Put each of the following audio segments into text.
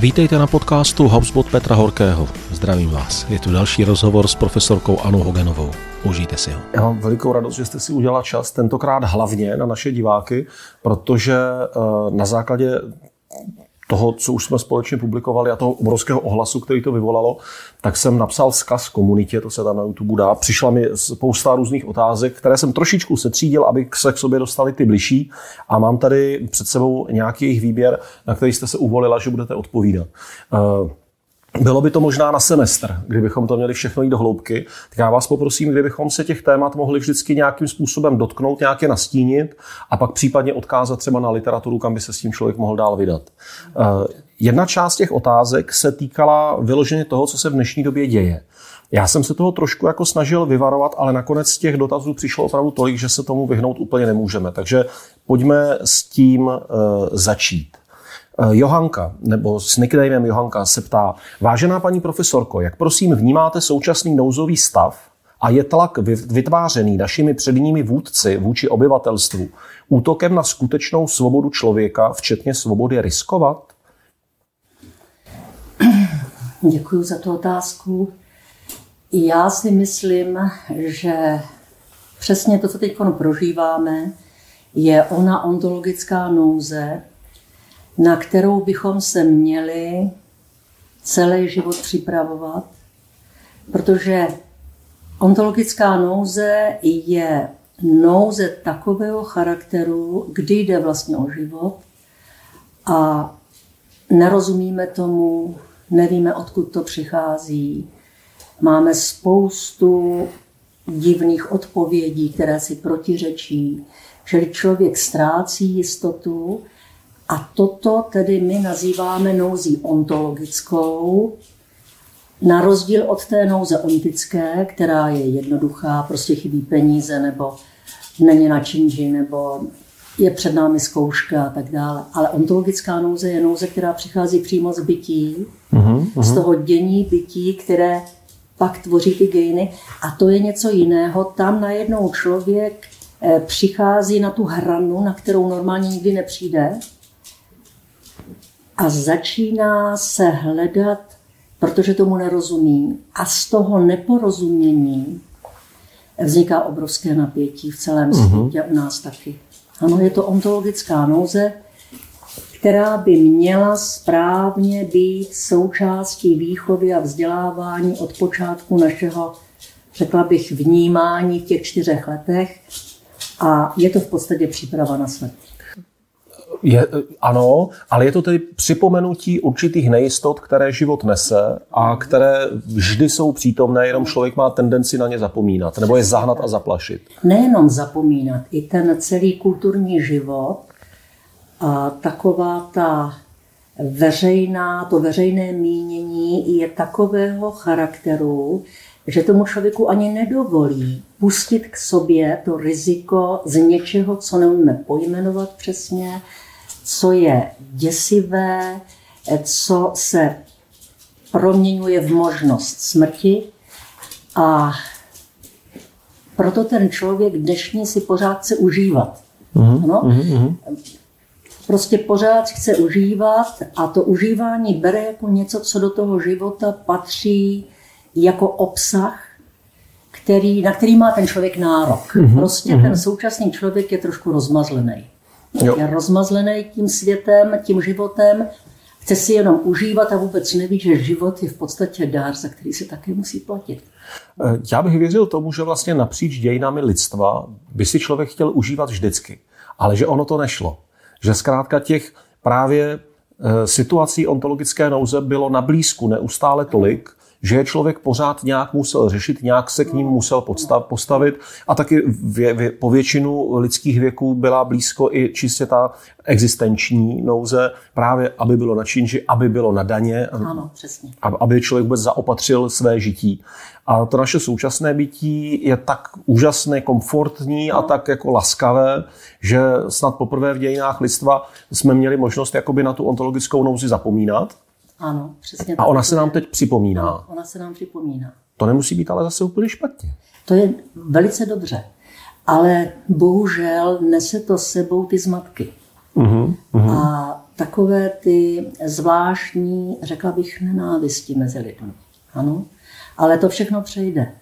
Vítejte na podcastu HubSpot Petra Horkého. Zdravím vás. Je tu další rozhovor s profesorkou Anou Hogenovou. Užijte si ho. Já mám velikou radost, že jste si udělala čas, tentokrát hlavně na naše diváky, protože eh, na základě toho, co už jsme společně publikovali a toho obrovského ohlasu, který to vyvolalo, tak jsem napsal vzkaz komunitě, to se tam na YouTube dá. Přišla mi spousta různých otázek, které jsem trošičku setřídil, aby se k sobě dostali ty bližší a mám tady před sebou nějaký jejich výběr, na který jste se uvolila, že budete odpovídat. Uh, bylo by to možná na semestr, kdybychom to měli všechno jít do hloubky. Tak já vás poprosím, kdybychom se těch témat mohli vždycky nějakým způsobem dotknout, nějaké nastínit a pak případně odkázat třeba na literaturu, kam by se s tím člověk mohl dál vydat. Eh, jedna část těch otázek se týkala vyloženě toho, co se v dnešní době děje. Já jsem se toho trošku jako snažil vyvarovat, ale nakonec z těch dotazů přišlo opravdu tolik, že se tomu vyhnout úplně nemůžeme. Takže pojďme s tím uh, začít. Eh, Johanka, nebo s nicknamem Johanka se ptá, vážená paní profesorko, jak prosím vnímáte současný nouzový stav a je tlak vytvářený našimi předními vůdci vůči obyvatelstvu útokem na skutečnou svobodu člověka, včetně svobody riskovat? Děkuji za tu otázku. Já si myslím, že přesně to, co teď prožíváme, je ona ontologická nouze, na kterou bychom se měli celý život připravovat, protože ontologická nouze je nouze takového charakteru, kdy jde vlastně o život a nerozumíme tomu, nevíme, odkud to přichází. Máme spoustu divných odpovědí, které si protiřečí, čili člověk ztrácí jistotu a toto tedy my nazýváme nouzí ontologickou, na rozdíl od té nouze ontické, která je jednoduchá, prostě chybí peníze, nebo není na činži, nebo je před námi zkouška a tak dále. Ale ontologická nouze je nouze, která přichází přímo z bytí, uh-huh, z toho dění bytí, které pak tvoří ty gejny. A to je něco jiného. Tam najednou člověk eh, přichází na tu hranu, na kterou normálně nikdy nepřijde a začíná se hledat, protože tomu nerozumí. A z toho neporozumění vzniká obrovské napětí v celém uh-huh. světě, u nás taky. Ano, je to ontologická nouze, která by měla správně být součástí výchovy a vzdělávání od počátku našeho, řekla bych, vnímání v těch čtyřech letech. A je to v podstatě příprava na smrt. Je, ano, ale je to tedy připomenutí určitých nejistot, které život nese a které vždy jsou přítomné, jenom člověk má tendenci na ně zapomínat, nebo je zahnat a zaplašit. Nejenom zapomínat, i ten celý kulturní život, a taková ta veřejná, to veřejné mínění je takového charakteru, že tomu člověku ani nedovolí pustit k sobě to riziko z něčeho, co neumíme pojmenovat přesně, co je děsivé, co se proměňuje v možnost smrti. A proto ten člověk dnešní si pořád chce užívat. Mm-hmm. No? Mm-hmm. Prostě pořád chce užívat a to užívání bere jako něco, co do toho života patří jako obsah, který, na který má ten člověk nárok. Mm-hmm. Prostě mm-hmm. ten současný člověk je trošku rozmazlený. Jo. Je rozmazlený tím světem, tím životem, chce si jenom užívat a vůbec neví, že život je v podstatě dár, za který se také musí platit. Eh, já bych věřil tomu, že vlastně napříč dějinami lidstva by si člověk chtěl užívat vždycky, ale že ono to nešlo. Že zkrátka těch právě eh, situací ontologické nouze bylo na blízku neustále tolik, že je člověk pořád nějak musel řešit, nějak se k ním musel postavit a taky vě, vě, po většinu lidských věků byla blízko i čistě ta existenční nouze, právě aby bylo na činži, aby bylo na daně, ano, přesně. aby člověk vůbec zaopatřil své žití. A to naše současné bytí je tak úžasné, komfortní a tak jako laskavé, že snad poprvé v dějinách lidstva jsme měli možnost jakoby na tu ontologickou nouzi zapomínat ano, přesně A ona se nám teď připomíná. Ano, ona se nám připomíná. To nemusí být ale zase úplně špatně. To je velice dobře. Ale bohužel nese to sebou ty zmatky. Uh-huh, uh-huh. A takové ty zvláštní, řekla bych, nenávisti mezi lidmi. Ano? Ale to všechno přejde.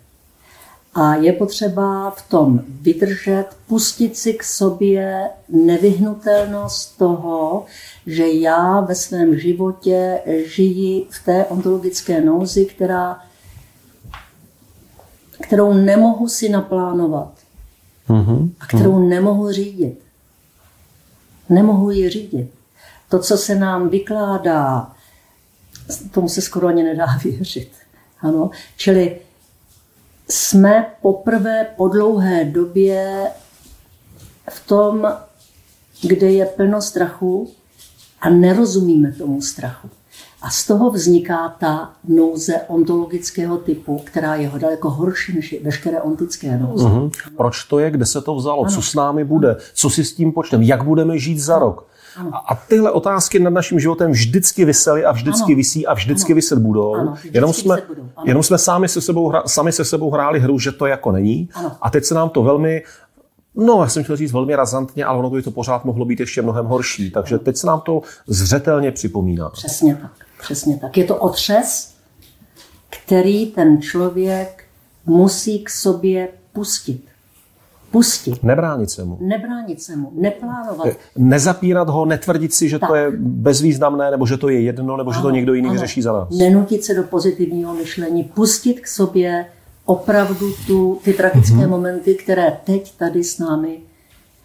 A je potřeba v tom vydržet, pustit si k sobě nevyhnutelnost toho, že já ve svém životě žiji v té ontologické nouzi, která, kterou nemohu si naplánovat mm-hmm. a kterou nemohu řídit. Nemohu ji řídit. To, co se nám vykládá, tomu se skoro ani nedá věřit. Ano? Čili jsme poprvé po dlouhé době v tom, kde je plno strachu a nerozumíme tomu strachu. A z toho vzniká ta nouze ontologického typu, která je daleko horší než veškeré ontické nouze. Uh-huh. Proč to je, kde se to vzalo, ano. co s námi bude, co si s tím počneme, jak budeme žít za rok. Ano. A tyhle otázky nad naším životem vždycky vysely a vždycky ano. vysí a vždycky ano. vyset budou. Ano, vždycky jenom jsme, budou. Ano. jenom jsme sami se, sebou, sami se sebou hráli hru, že to jako není. Ano. A teď se nám to velmi No, já jsem chtěl říct velmi razantně, ale ono by to pořád mohlo být ještě mnohem horší. Takže teď se nám to zřetelně připomíná. Přesně tak. Přesně tak. Je to otřes, který ten člověk musí k sobě pustit pustit. Nebránit se mu. Nebránit se mu, neplánovat. Nezapírat ho, netvrdit si, že tak. to je bezvýznamné, nebo že to je jedno, nebo ano, že to někdo jiný ano. vyřeší za nás. Nenutit se do pozitivního myšlení, pustit k sobě opravdu tu, ty tragické mm-hmm. momenty, které teď tady s námi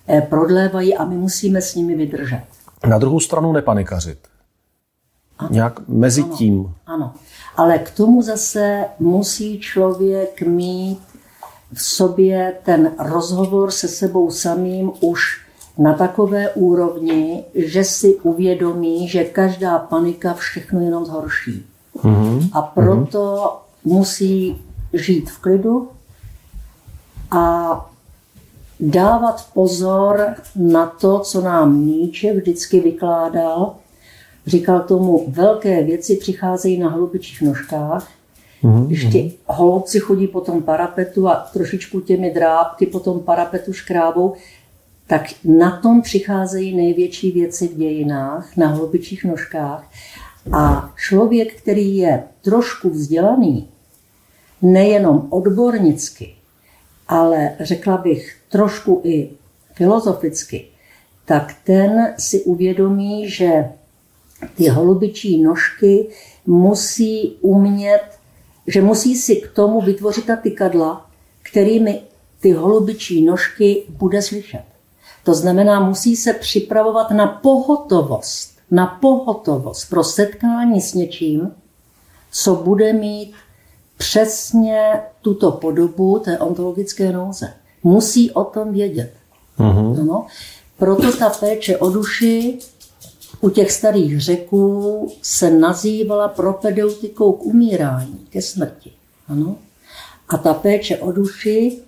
eh, prodlévají a my musíme s nimi vydržet. Na druhou stranu nepanikařit. Ano. Nějak mezi ano, tím. Ano, ale k tomu zase musí člověk mít v sobě ten rozhovor se sebou samým už na takové úrovni, že si uvědomí, že každá panika všechno jenom zhorší. Mm-hmm. A proto mm-hmm. musí žít v klidu a dávat pozor na to, co nám Níče vždycky vykládal. Říkal tomu, velké věci přicházejí na hlubičích nožkách, Mm-hmm. Ještě holubci chodí po tom parapetu a trošičku těmi drápky po tom parapetu škrábou, tak na tom přicházejí největší věci v dějinách, na hlubičích nožkách. A člověk, který je trošku vzdělaný, nejenom odbornicky, ale řekla bych trošku i filozoficky, tak ten si uvědomí, že ty holubičí nožky musí umět že musí si k tomu vytvořit ta tykadla, kterými ty holubičí nožky bude slyšet. To znamená, musí se připravovat na pohotovost, na pohotovost pro setkání s něčím, co bude mít přesně tuto podobu té ontologické nouze. Musí o tom vědět. Uh-huh. No, proto ta péče o duši u těch starých řeků se nazývala propedeutikou k umírání, ke smrti. Ano? A ta péče o duši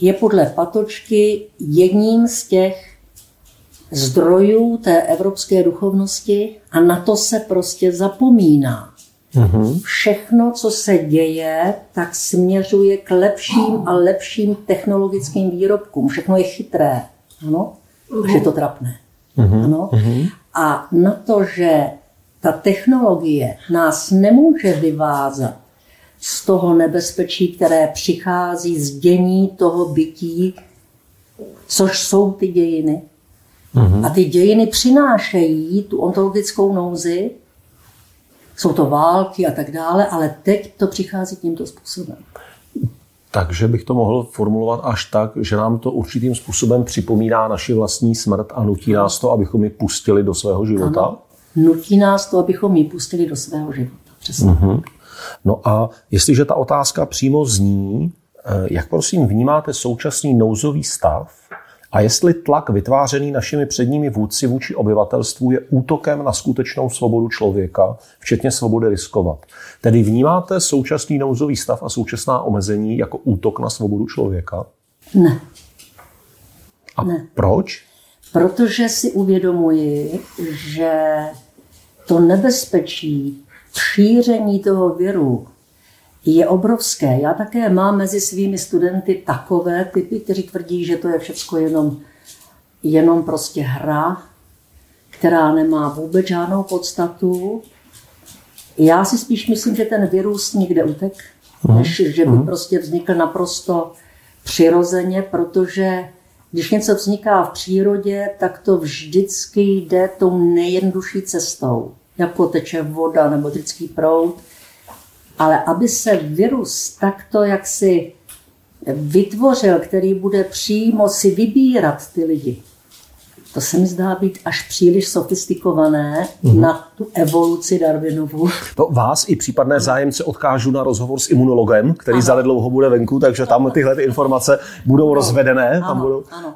je podle Patočky jedním z těch zdrojů té evropské duchovnosti a na to se prostě zapomíná. Mm-hmm. Všechno, co se děje, tak směřuje k lepším a lepším technologickým výrobkům. Všechno je chytré. Ano? Už je to trapné. Mm-hmm. Ano? Mm-hmm. A na to, že ta technologie nás nemůže vyvázat z toho nebezpečí, které přichází z dění toho bytí, což jsou ty dějiny. Mm-hmm. A ty dějiny přinášejí tu ontologickou nouzi, jsou to války a tak dále, ale teď to přichází tímto způsobem. Takže bych to mohl formulovat až tak, že nám to určitým způsobem připomíná naši vlastní smrt a nutí nás to, abychom ji pustili do svého života. Ano. Nutí nás to, abychom ji pustili do svého života. Přesně. Uh-huh. No a jestliže ta otázka přímo zní, eh, jak prosím vnímáte současný nouzový stav a jestli tlak vytvářený našimi předními vůdci vůči obyvatelstvu je útokem na skutečnou svobodu člověka, včetně svobody riskovat. Tedy vnímáte současný nouzový stav a současná omezení jako útok na svobodu člověka? Ne. A ne. proč? Protože si uvědomuji, že to nebezpečí šíření toho viru je obrovské. Já také mám mezi svými studenty takové typy, kteří tvrdí, že to je všechno jenom, jenom prostě hra, která nemá vůbec žádnou podstatu. Já si spíš myslím, že ten virus nikde utek, uh-huh. než že by uh-huh. prostě vznikl naprosto přirozeně, protože když něco vzniká v přírodě, tak to vždycky jde tou nejjednodušší cestou, jako teče voda nebo vždycký proud. Ale aby se virus takto jaksi vytvořil, který bude přímo si vybírat ty lidi, to se mi zdá být až příliš sofistikované mm-hmm. na tu evoluci Darwinovu. To vás i případné zájemce odkážu na rozhovor s imunologem, který ano. zanedlouho bude venku, takže tam tyhle ty informace budou ano. rozvedené. Ano, tam budou... ano.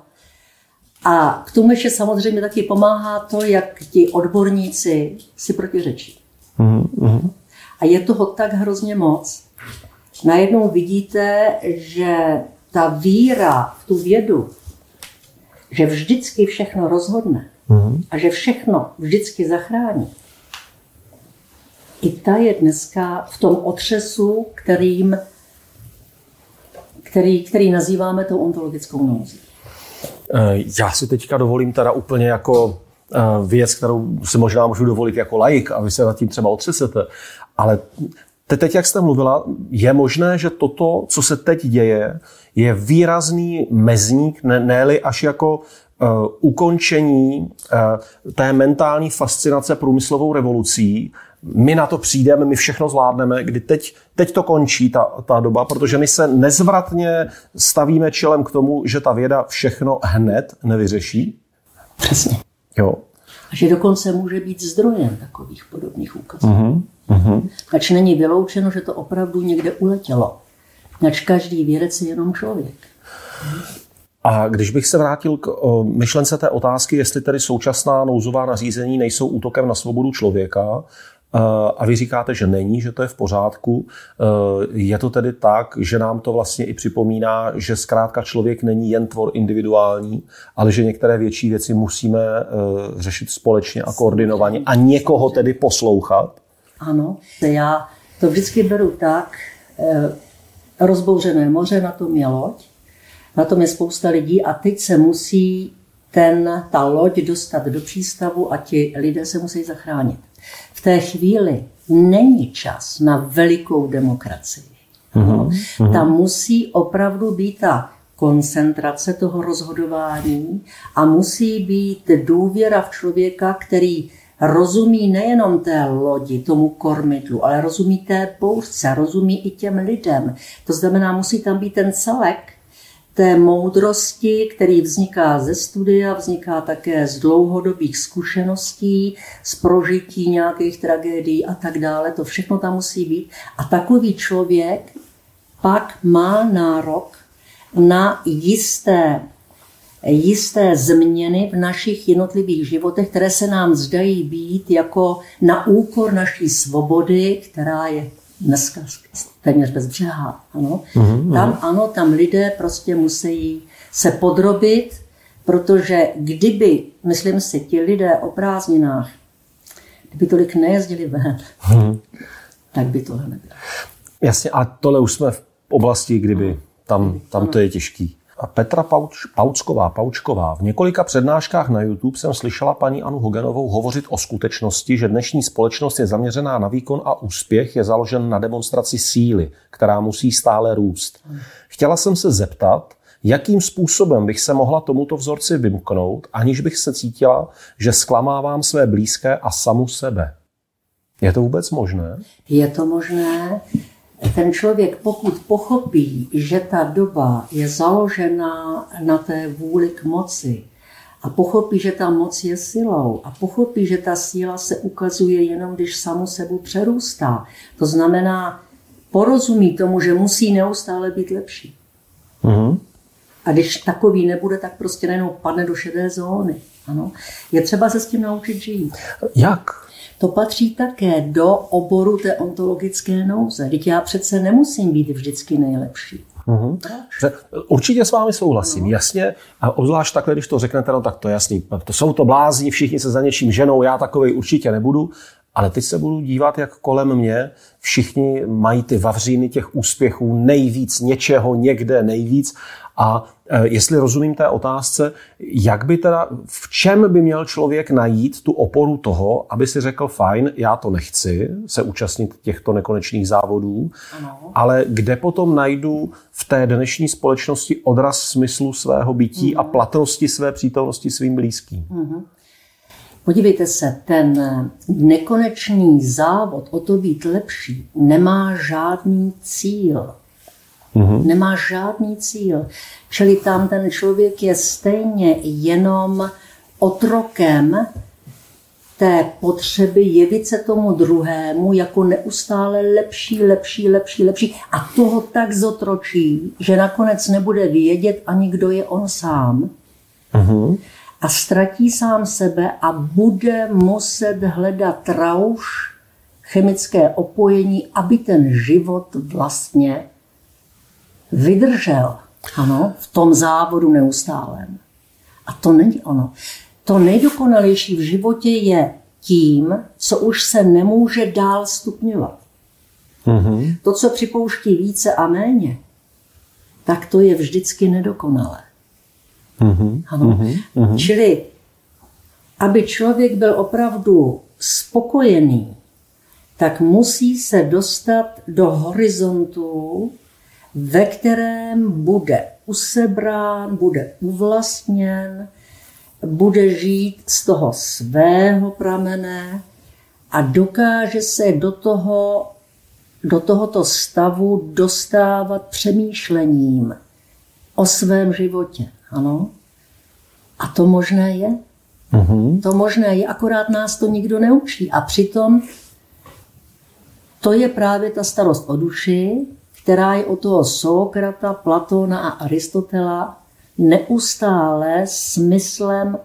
A k tomu ještě samozřejmě taky pomáhá to, jak ti odborníci si protiřečí. Mm-hmm. A je toho tak hrozně moc. Najednou vidíte, že ta víra v tu vědu, že vždycky všechno rozhodne mm-hmm. a že všechno vždycky zachrání, i ta je dneska v tom otřesu, kterým, který, který nazýváme tou ontologickou nouzí. Eh, já si teďka dovolím teda úplně jako eh, věc, kterou si možná můžu dovolit jako laik a vy se nad tím třeba otřesete, ale teď, jak jste mluvila, je možné, že toto, co se teď děje, je výrazný mezník, ne, až jako uh, ukončení uh, té mentální fascinace průmyslovou revolucí. My na to přijdeme, my všechno zvládneme, kdy teď, teď to končí, ta, ta doba, protože my se nezvratně stavíme čelem k tomu, že ta věda všechno hned nevyřeší. Přesně. Jo. A že dokonce může být zdrojem takových podobných úkazů. Uh-huh. Uh-huh. Ač není vyloučeno, že to opravdu někde uletělo. Ač každý vědec je jenom člověk. A když bych se vrátil k myšlence té otázky, jestli tedy současná nouzová nařízení nejsou útokem na svobodu člověka, e, a vy říkáte, že není, že to je v pořádku. E, je to tedy tak, že nám to vlastně i připomíná, že zkrátka člověk není jen tvor individuální, ale že některé větší věci musíme e, řešit společně a koordinovaně a někoho tedy poslouchat? Ano, já to vždycky beru tak, eh, rozbouřené moře, na tom je loď, na tom je spousta lidí a teď se musí ten, ta loď dostat do přístavu a ti lidé se musí zachránit. V té chvíli není čas na velikou demokracii. Mm-hmm. Tam musí opravdu být ta koncentrace toho rozhodování a musí být důvěra v člověka, který rozumí nejenom té lodi, tomu kormidlu, ale rozumí té bouřce, rozumí i těm lidem. To znamená, musí tam být ten celek té moudrosti, který vzniká ze studia, vzniká také z dlouhodobých zkušeností, z prožití nějakých tragédií a tak dále. To všechno tam musí být. A takový člověk pak má nárok na jisté jisté změny v našich jednotlivých životech, které se nám zdají být jako na úkor naší svobody, která je dneska téměř bezbřehá. Ano. Mm-hmm. Tam ano, tam lidé prostě musí se podrobit, protože kdyby, myslím si, ti lidé o prázdninách, kdyby tolik nejezdili ven, mm-hmm. tak by tohle nebylo. Jasně, a tohle už jsme v oblasti, kdyby tam, tam to je těžký. Petra Pauč, Paučková, Paučková. V několika přednáškách na YouTube jsem slyšela paní Anu Hogenovou hovořit o skutečnosti, že dnešní společnost je zaměřená na výkon a úspěch je založen na demonstraci síly, která musí stále růst. Chtěla jsem se zeptat, jakým způsobem bych se mohla tomuto vzorci vymknout, aniž bych se cítila, že zklamávám své blízké a samu sebe. Je to vůbec možné? Je to možné ten člověk, pokud pochopí, že ta doba je založena na té vůli k moci, a pochopí, že ta moc je silou a pochopí, že ta síla se ukazuje jenom, když samu sebu přerůstá. To znamená, porozumí tomu, že musí neustále být lepší. Mm-hmm. A když takový nebude, tak prostě najednou padne do šedé zóny. Ano. Je třeba se s tím naučit žít. Jak? To patří také do oboru té ontologické nouze. Teď já přece nemusím být vždycky nejlepší. Uhum. Určitě s vámi souhlasím, no. jasně. A obzvlášť takhle, když to řeknete, no tak to je jasný. To jsou to blázni, všichni se za něčím ženou, já takovej určitě nebudu. Ale teď se budu dívat, jak kolem mě všichni mají ty vavříny těch úspěchů nejvíc, něčeho, někde nejvíc. A e, jestli rozumím té otázce, jak by teda, v čem by měl člověk najít tu oporu toho, aby si řekl, fajn, já to nechci se účastnit těchto nekonečných závodů, ano. ale kde potom najdu v té dnešní společnosti odraz smyslu svého bytí mm. a platnosti své přítomnosti svým blízkým? Mm. Podívejte se, ten nekonečný závod o to být lepší nemá žádný cíl. Mm-hmm. Nemá žádný cíl. Čili tam ten člověk je stejně jenom otrokem té potřeby jevit se tomu druhému jako neustále lepší, lepší, lepší, lepší. A toho tak zotročí, že nakonec nebude vědět ani kdo je on sám. Mm-hmm a ztratí sám sebe a bude muset hledat rauš, chemické opojení, aby ten život vlastně vydržel. Ano, v tom závodu neustálém. A to není ono. To nejdokonalejší v životě je tím, co už se nemůže dál stupňovat. Mm-hmm. To, co připouští více a méně, tak to je vždycky nedokonalé. Mm-hmm. Ano. Mm-hmm. Čili, aby člověk byl opravdu spokojený, tak musí se dostat do horizontu, ve kterém bude usebrán, bude uvlastněn, bude žít z toho svého pramene a dokáže se do, toho, do tohoto stavu dostávat přemýšlením o svém životě. Ano. A to možné je. Mm-hmm. To možné je, akorát nás to nikdo neučí. A přitom to je právě ta starost o duši, která je od toho Sokrata, Platona a Aristotela neustále smyslem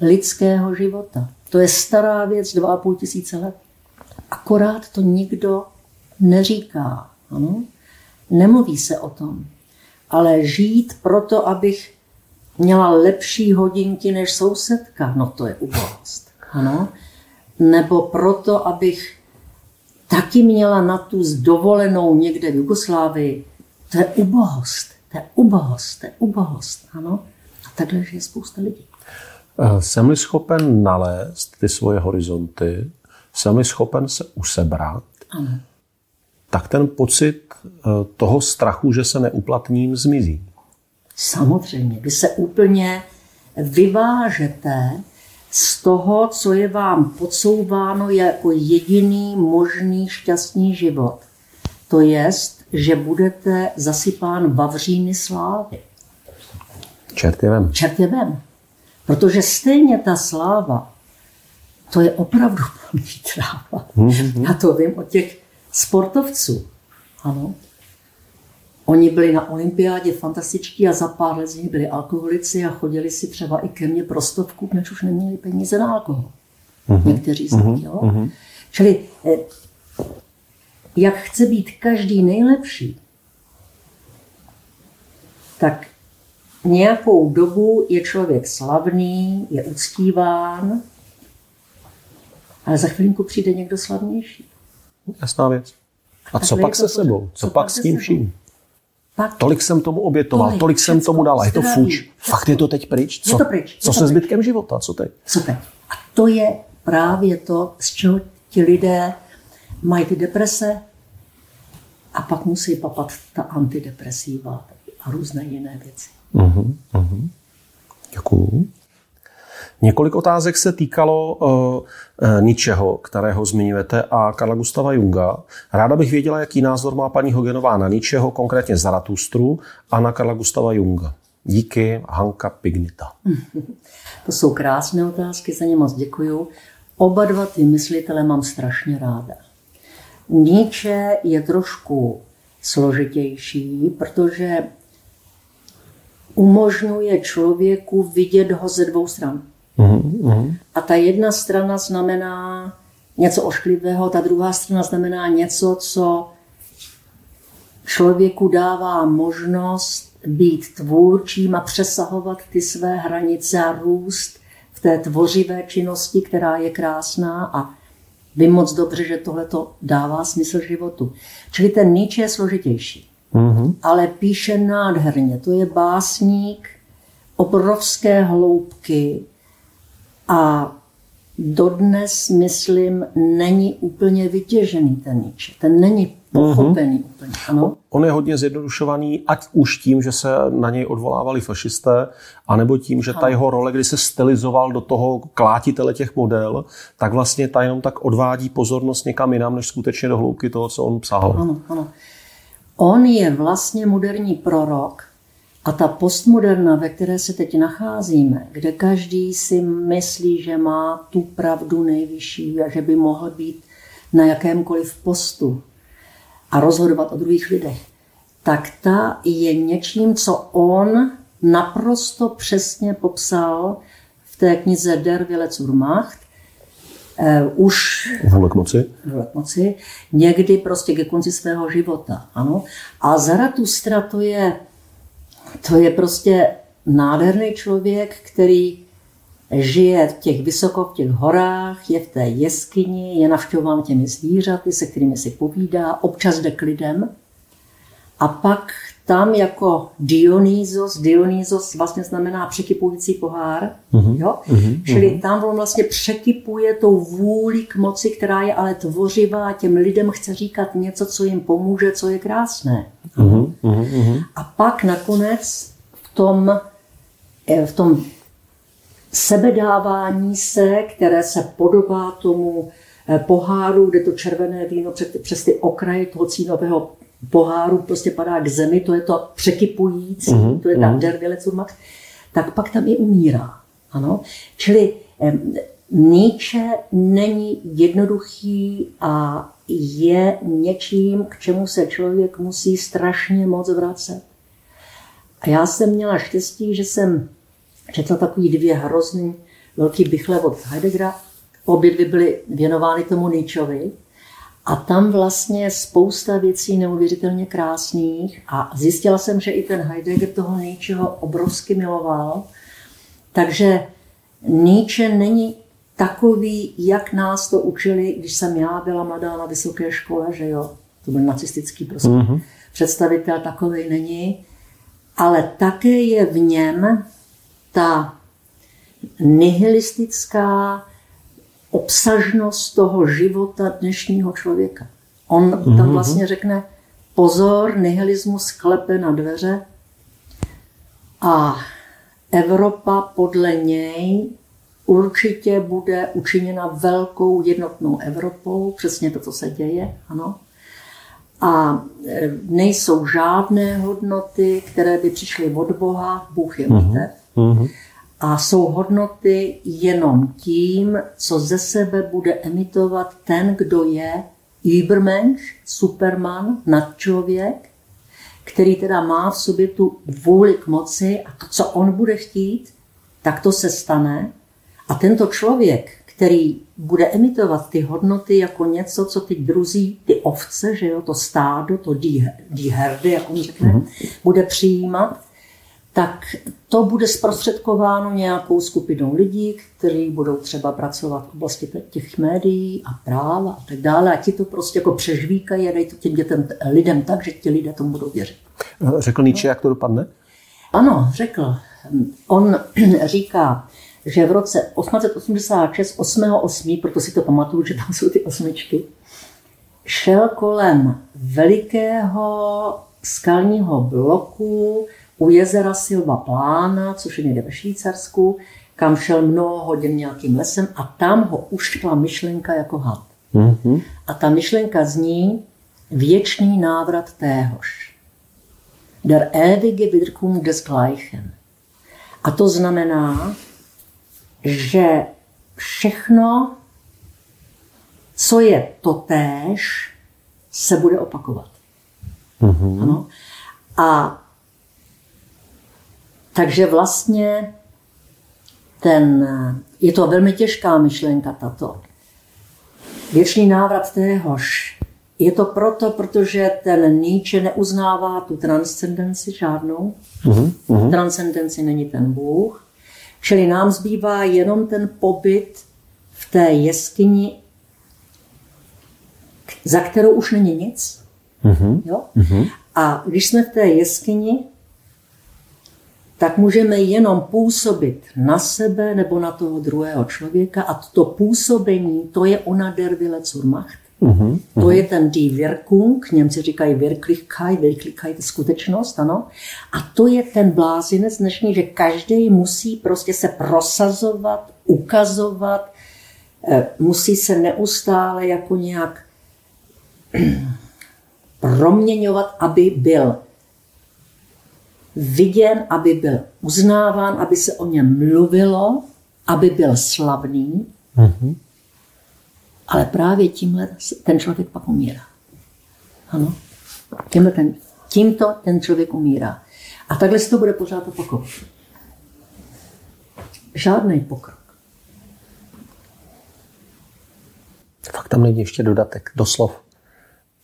lidského života. To je stará věc, dva a půl tisíce let. Akorát to nikdo neříká. Ano? Nemluví se o tom. Ale žít proto, abych měla lepší hodinky než sousedka, no to je ubohost. Ano? Nebo proto, abych taky měla na tu dovolenou někde v Jugoslávii, to je ubohost, to je ubohost, to je ubohost. Ano? A takhle je spousta lidí. Eh, jsem-li schopen nalézt ty svoje horizonty, jsem-li schopen se usebrat, ano. tak ten pocit eh, toho strachu, že se neuplatním, zmizí. Samozřejmě, vy se úplně vyvážete z toho, co je vám podsouváno jako jediný možný šťastný život. To jest, že budete zasypán vavříny slávy. Vem. Čertě vem. Protože stejně ta sláva, to je opravdu plný tráva. Mm-hmm. Já to vím od těch sportovců. Ano. Oni byli na olympiádě fantastičtí a za pár let z nich byli alkoholici a chodili si třeba i ke mně pro stovku, než už neměli peníze na alkohol. Uh-huh. Někteří z nich, uh-huh. jo. Uh-huh. Čili eh, jak chce být každý nejlepší, tak nějakou dobu je člověk slavný, je uctíván, ale za chvilinku přijde někdo slavnější. Jasná věc. A co pak se sebou? Co, co pak s tím vším? Pak, tolik jsem tomu obětoval, tolik, tolik jsem tomu dal. Je to fuč. Fakt je to teď pryč? Co, je to pryč. co to se zbytkem života? Co teď? Co teď? A to je právě to, z čeho ti lidé mají ty deprese a pak musí papat ta antidepresiva a různé jiné věci. Uh-huh, uh-huh. Děkuju. Několik otázek se týkalo uh, ničeho, kterého zmiňujete, a Karla Gustava Junga. Ráda bych věděla, jaký názor má paní Hogenová na ničeho, konkrétně Zaratustru a na Karla Gustava Junga. Díky, Hanka Pignita. To jsou krásné otázky, za ně moc děkuju. Oba dva ty myslitele mám strašně ráda. Nietzsche je trošku složitější, protože umožňuje člověku vidět ho ze dvou stran. Mm-hmm. A ta jedna strana znamená něco ošklivého, ta druhá strana znamená něco, co člověku dává možnost být tvůrčím a přesahovat ty své hranice a růst v té tvořivé činnosti, která je krásná a vím moc dobře, že tohle to dává smysl životu. Čili ten Nietzsche je složitější. mm-hmm. ale píše nádherně. To je básník obrovské hloubky a dodnes, myslím, není úplně vytěžený ten Nietzsche. Ten není pochopený mm-hmm. úplně. Ano? On je hodně zjednodušovaný, ať už tím, že se na něj odvolávali fašisté, anebo tím, že ta jeho role, kdy se stylizoval do toho klátitele těch model, tak vlastně ta jenom tak odvádí pozornost někam jinam, než skutečně do hloubky toho, co on psal. Ano, ano. On je vlastně moderní prorok, a ta postmoderna, ve které se teď nacházíme, kde každý si myslí, že má tu pravdu nejvyšší a že by mohl být na jakémkoliv postu a rozhodovat o druhých lidech, tak ta je něčím, co on naprosto přesně popsal v té knize Der Wille zur Macht, Uh, už vůle k moci. Vůle k moci. Někdy prostě ke konci svého života. Ano. A Zaratustra to je to je prostě nádherný člověk, který žije v těch vysoko, v těch horách, je v té jeskyni, je navštěvován těmi zvířaty, se kterými si povídá, občas jde k lidem. A pak tam jako Dionysos, Dionysos vlastně znamená překypující pohár, mm-hmm. jo? Mm-hmm. čili tam on vlastně překypuje tou vůli k moci, která je ale tvořivá, těm lidem chce říkat něco, co jim pomůže, co je krásné. Mm-hmm. A pak nakonec v tom, eh, v tom sebedávání se, které se podobá tomu eh, poháru, kde to červené víno přes ty okraje toho cínového poháru prostě padá k zemi, to je to překypující, mm-hmm. to je ta mm-hmm. max, tak pak tam i umírá. Ano? Čili Nietzsche není jednoduchý a je něčím, k čemu se člověk musí strašně moc vracet. A já jsem měla štěstí, že jsem četla takový dvě hrozný velký bychle od Heideggera. Obě dvě byly věnovány tomu Nietzscheovi. A tam vlastně spousta věcí neuvěřitelně krásných a zjistila jsem, že i ten Heidegger toho Nietzscheho obrovsky miloval. Takže Nietzsche není takový, jak nás to učili, když jsem já byla mladá na vysoké škole, že jo, to byl nacistický prostě mm-hmm. představitel, takový není, ale také je v něm ta nihilistická obsažnost toho života dnešního člověka. On mm-hmm. tam mhm. vlastně řekne, pozor, nihilismus klepe na dveře a Evropa podle něj určitě bude učiněna velkou jednotnou Evropou, přesně to, co se děje, ano. A e, nejsou žádné hodnoty, které by přišly od Boha, Bůh je víte. Mm-hmm. A jsou hodnoty jenom tím, co ze sebe bude emitovat ten, kdo je Übermensch, Superman, nadčlověk, který teda má v sobě tu vůli k moci a to, co on bude chtít, tak to se stane. A tento člověk, který bude emitovat ty hodnoty jako něco, co ty druzí, ty ovce, že jo, to stádo, to die herdy, jak on řekne, mm-hmm. bude přijímat, tak to bude zprostředkováno nějakou skupinou lidí, kteří budou třeba pracovat v oblasti těch médií a práva a tak dále. A ti to prostě jako přežvíkají a dají to těm dětem, lidem tak, že ti lidé tomu budou věřit. Řekl Nietzsche, jak to dopadne? Ano, řekl. On říká, že v roce 1886, 8.8., proto si to pamatuju, že tam jsou ty osmičky, šel kolem velikého skalního bloku, u jezera Silva Plána, což je někde ve Švýcarsku, kam šel mnoho hodin nějakým lesem a tam ho ušla myšlenka jako had. Mm-hmm. A ta myšlenka zní věčný návrat téhož. Der ewige Wirkung des Gleichen. A to znamená, že všechno, co je totéž, se bude opakovat. Mm-hmm. Ano? A takže vlastně ten, je to velmi těžká myšlenka tato. Věčný návrat téhož. Je to proto, protože ten Nietzsche neuznává tu transcendenci žádnou. Uh-huh, Transcendenci není ten Bůh. Čili nám zbývá jenom ten pobyt v té jeskyni, za kterou už není nic. Uh-huh. Jo? Uh-huh. A když jsme v té jeskyni, tak můžeme jenom působit na sebe nebo na toho druhého člověka a to působení, to je ona der Wille zur Macht. Uh-huh, uh-huh. To je ten die Wirkung, Němci říkají Wirklichkeit, Wirklichkeit je skutečnost, ano. A to je ten blázinec dnešní, že každý musí prostě se prosazovat, ukazovat, eh, musí se neustále jako nějak proměňovat, aby byl viděn, aby byl uznáván, aby se o něm mluvilo, aby byl slavný. Mm-hmm. Ale právě tímhle ten člověk pak umírá. Ano. Tímhle ten, tímto ten člověk umírá. A takhle se to bude pořád opakovat. Žádný pokrok. Fakt tam není ještě dodatek, doslov.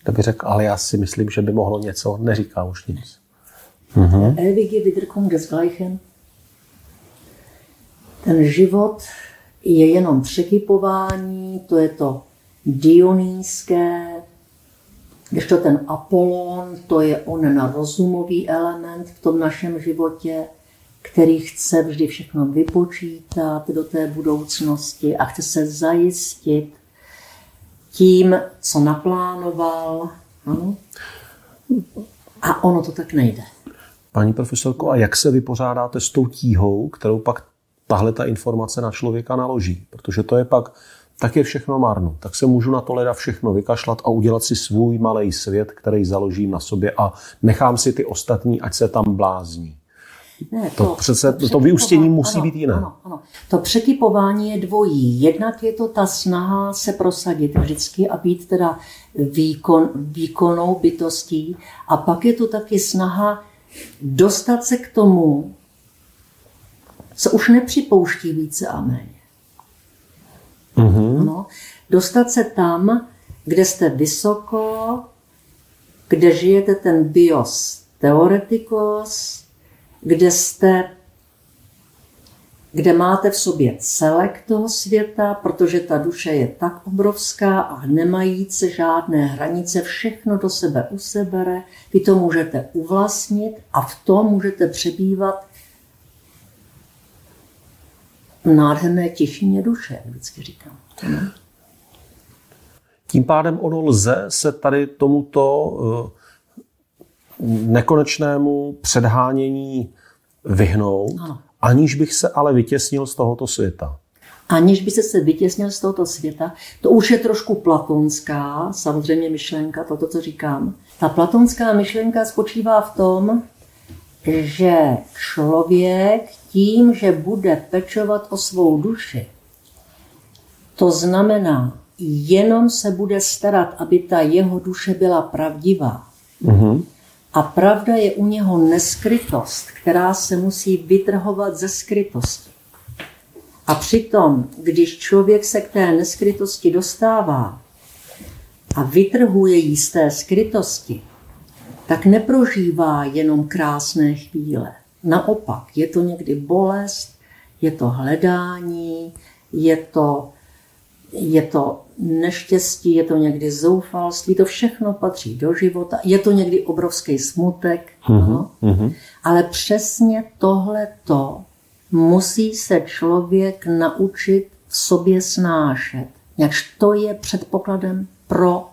To by řekl, ale já si myslím, že by mohlo něco, neříká už nic. Mhm. Wiederkunft des Gleichen. Ten život je jenom překypování, to je to dionýské, když to ten Apollon, to je on rozumový element v tom našem životě, který chce vždy všechno vypočítat do té budoucnosti a chce se zajistit tím, co naplánoval. Ano? A ono to tak nejde. Paní profesorko, a jak se vypořádáte s tou tíhou, kterou pak tahle ta informace na člověka naloží? Protože to je pak, tak je všechno marno. Tak se můžu na to leda všechno vykašlat a udělat si svůj malý svět, který založím na sobě a nechám si ty ostatní, ať se tam blázní. Ne, to, to přece to, to vyústění musí ano, být jiné. Ano, ano. To překypování je dvojí. Jednak je to ta snaha se prosadit vždycky a být teda výkon, výkonnou bytostí. A pak je to taky snaha dostat se k tomu, co už nepřipouští více a méně. Mm-hmm. No, dostat se tam, kde jste vysoko, kde žijete ten bios teoretikos, kde jste kde máte v sobě celek toho světa, protože ta duše je tak obrovská a nemajíce žádné hranice, všechno do sebe usebere, vy to můžete uvlastnit a v tom můžete přebývat nádherné tišině duše, jak vždycky říkám. Tím pádem ono lze se tady tomuto eh, nekonečnému předhánění vyhnout. Ano aniž bych se ale vytěsnil z tohoto světa. Aniž by se se vytěsnil z tohoto světa, to už je trošku platonská, samozřejmě myšlenka, toto, co říkám. Ta platonská myšlenka spočívá v tom, že člověk tím, že bude pečovat o svou duši, to znamená, jenom se bude starat, aby ta jeho duše byla pravdivá. Mm-hmm. A pravda je u něho neskrytost, která se musí vytrhovat ze skrytosti. A přitom, když člověk se k té neskrytosti dostává a vytrhuje jí z té skrytosti, tak neprožívá jenom krásné chvíle. Naopak, je to někdy bolest, je to hledání, je to, je to neštěstí, je to někdy zoufalství, to všechno patří do života. Je to někdy obrovský smutek, mm-hmm. no? mm-hmm. ale přesně tohle to musí se člověk naučit v sobě snášet. Jakž to je předpokladem pro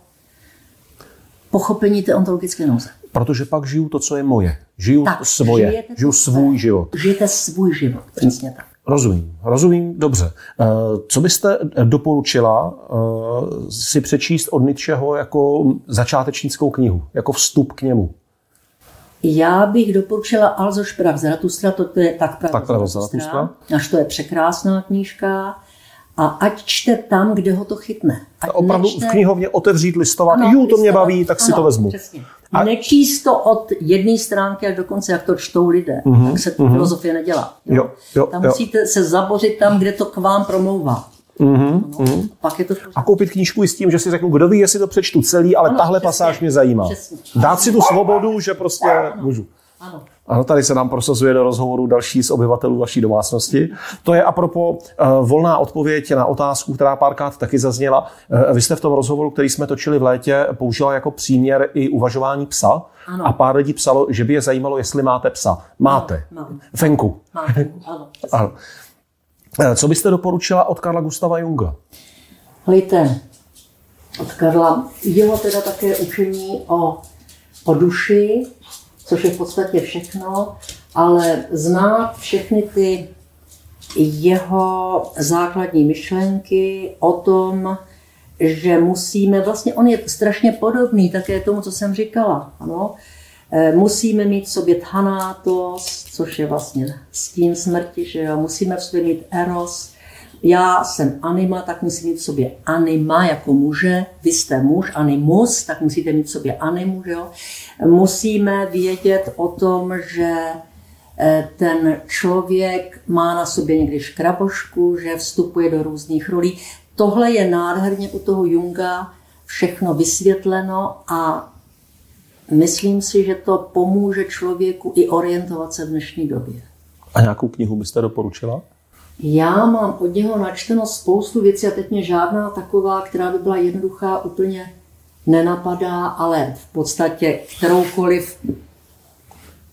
pochopení té ontologické nouze. Protože pak žiju to, co je moje. Žiju tak, svoje. Žiju svůj život. Žijete svůj život, přesně tak. Rozumím, rozumím, dobře. Eh, co byste doporučila eh, si přečíst od Nietzscheho jako začátečnickou knihu, jako vstup k němu? Já bych doporučila Also sprach Zaratustra, to je tak pravda, tak pravda Zaratustra. Až to je překrásná knížka. A ať čte tam, kde ho to chytne. Ať Opravdu nečte... v knihovně otevřít, listovat, ano, jo, to mě baví, tak ano, si to vezmu. Přesně. A... Nečíst to od jedné stránky až do konce, jak to čtou lidé. Uh-huh, tak se uh-huh. filozofie nedělá. Jo? Jo, jo, tam jo. musíte se zabořit tam, kde to k vám promlouvá. Uh-huh, no, uh-huh. Pak je to a koupit knížku i s tím, že si řeknu, kdo ví, jestli to přečtu celý, ale ano, tahle přesně, pasáž mě zajímá. Přesně. Dát si tu svobodu, že prostě ano, můžu. Ano. Ano, tady se nám prosazuje do rozhovoru další z obyvatelů vaší domácnosti. To je apropo uh, volná odpověď na otázku, která párkrát taky zazněla. Uh, vy jste v tom rozhovoru, který jsme točili v létě, použila jako příměr i uvažování psa. Ano. A pár lidí psalo, že by je zajímalo, jestli máte psa. Máte. Mám. Fenku. Mám ano. Ano. Uh, co byste doporučila od Karla Gustava Junga? Hlejte, od Karla, jeho teda také učení o, o duši, což je v podstatě všechno, ale znát všechny ty jeho základní myšlenky o tom, že musíme, vlastně on je strašně podobný také tomu, co jsem říkala, ano, E, musíme mít v sobě thanátos, což je vlastně stín smrti, že jo? musíme v sobě mít eros, já jsem anima, tak musím mít v sobě anima jako muže, vy jste muž, animus, tak musíte mít v sobě animu, jo? Musíme vědět o tom, že eh, ten člověk má na sobě někdy škrabošku, že vstupuje do různých rolí. Tohle je nádherně u toho Junga všechno vysvětleno a myslím si, že to pomůže člověku i orientovat se v dnešní době. A nějakou knihu byste doporučila? Já mám od něho načteno spoustu věcí a teď mě žádná taková, která by byla jednoduchá, úplně nenapadá, ale v podstatě kteroukoliv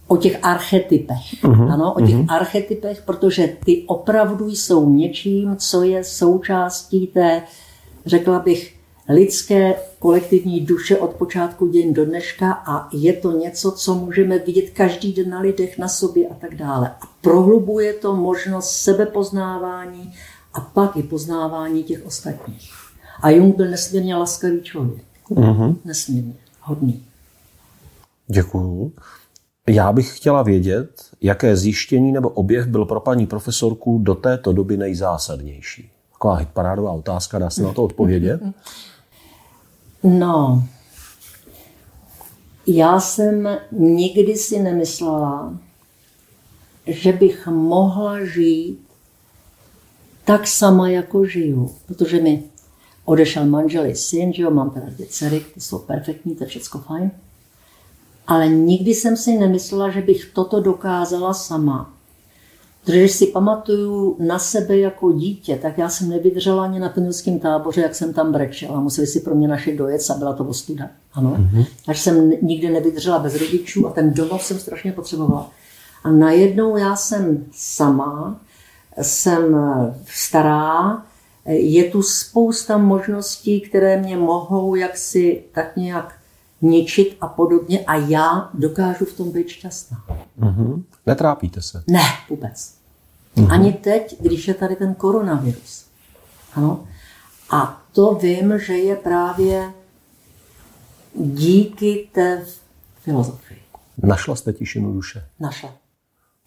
o těch archetypech. Uh-huh, ano, o těch uh-huh. archetypech, protože ty opravdu jsou něčím, co je součástí té, řekla bych, lidské kolektivní duše od počátku dějin do dneška a je to něco, co můžeme vidět každý den na lidech, na sobě a tak dále. A prohlubuje to možnost sebepoznávání a pak i poznávání těch ostatních. A Jung byl nesmírně laskavý člověk. Uh-huh. Nesmírně. Hodný. Děkuju. Já bych chtěla vědět, jaké zjištění nebo objev byl pro paní profesorku do této doby nejzásadnější. Taková hitparádová otázka, dá se na to odpovědět? No, já jsem nikdy si nemyslela, že bych mohla žít tak sama, jako žiju. Protože mi odešel manžel i syn, že jo, mám teda dvě dcery, ty jsou perfektní, to je všechno fajn. Ale nikdy jsem si nemyslela, že bych toto dokázala sama. Protože si pamatuju na sebe jako dítě, tak já jsem nevydržela ani na penilském táboře, jak jsem tam brečela. Museli si pro mě naše dojet a byla to ostuda. Ano. Mm-hmm. Takže jsem nikdy nevydržela bez rodičů a ten domov jsem strašně potřebovala. A najednou já jsem sama, jsem stará, je tu spousta možností, které mě mohou jaksi tak nějak ničit a podobně a já dokážu v tom být šťastná. Mm-hmm. Netrápíte se? Ne, vůbec. Mm-hmm. Ani teď, když je tady ten koronavirus. Ano. A to vím, že je právě díky té filozofii. Našla jste tišinu duše? Našla.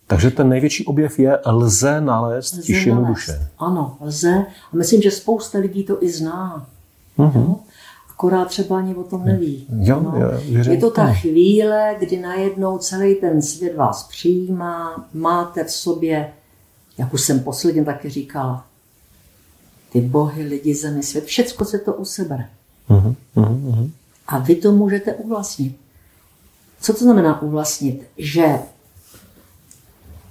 Takže ten největší objev je, lze nalézt lze tišinu nalézt. duše. Ano, lze. A myslím, že spousta lidí to i zná. Mm-hmm. Akorát třeba ani o tom neví. Jo, no. jo, je to ta chvíle, kdy najednou celý ten svět vás přijímá, máte v sobě, jak už jsem posledně taky říkala, ty bohy, lidi, zemi, svět, všecko se to usebere. Uh-huh, uh-huh. A vy to můžete uvlastnit. Co to znamená uvlastnit? Že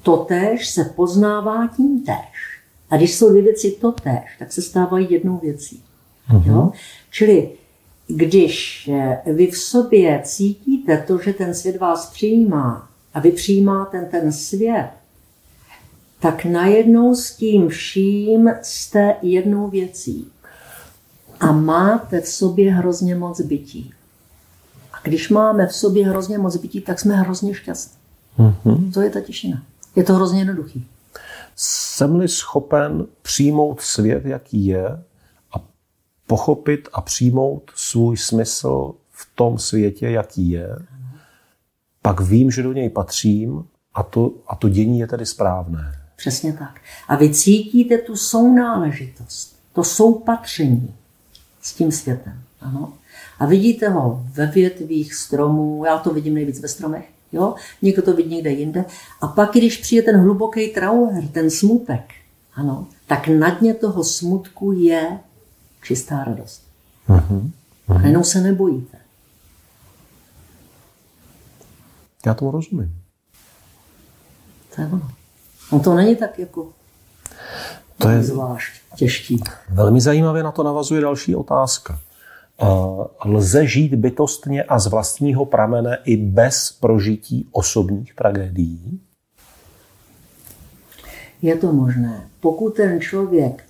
totéž se poznává tím též. A když jsou dvě věci totéž, tak se stávají jednou věcí. Uh-huh. Jo? Čili když eh, vy v sobě cítíte to, že ten svět vás přijímá a vy přijímáte ten, ten svět, tak najednou s tím vším jste jednou věcí. A máte v sobě hrozně moc bytí. A když máme v sobě hrozně moc bytí, tak jsme hrozně šťastní. Mm-hmm. To je ta tišina. Je to hrozně jednoduchý. Jsem-li schopen přijmout svět, jaký je, pochopit a přijmout svůj smysl v tom světě, jaký je, pak vím, že do něj patřím a to, a to dění je tedy správné. Přesně tak. A vy cítíte tu sounáležitost, to soupatření s tím světem. Ano. A vidíte ho ve větvích stromů, já to vidím nejvíc ve stromech, jo? někdo to vidí někde jinde. A pak, když přijde ten hluboký trauer, ten smutek, ano, tak na dně toho smutku je čistá radost. Uh-huh. A jenom se nebojíte. Já tomu rozumím. To je ono. On to není tak jako To je zvlášť těžký. velmi zajímavě na to navazuje další otázka. Lze žít bytostně a z vlastního pramene i bez prožití osobních tragédií? Je to možné. Pokud ten člověk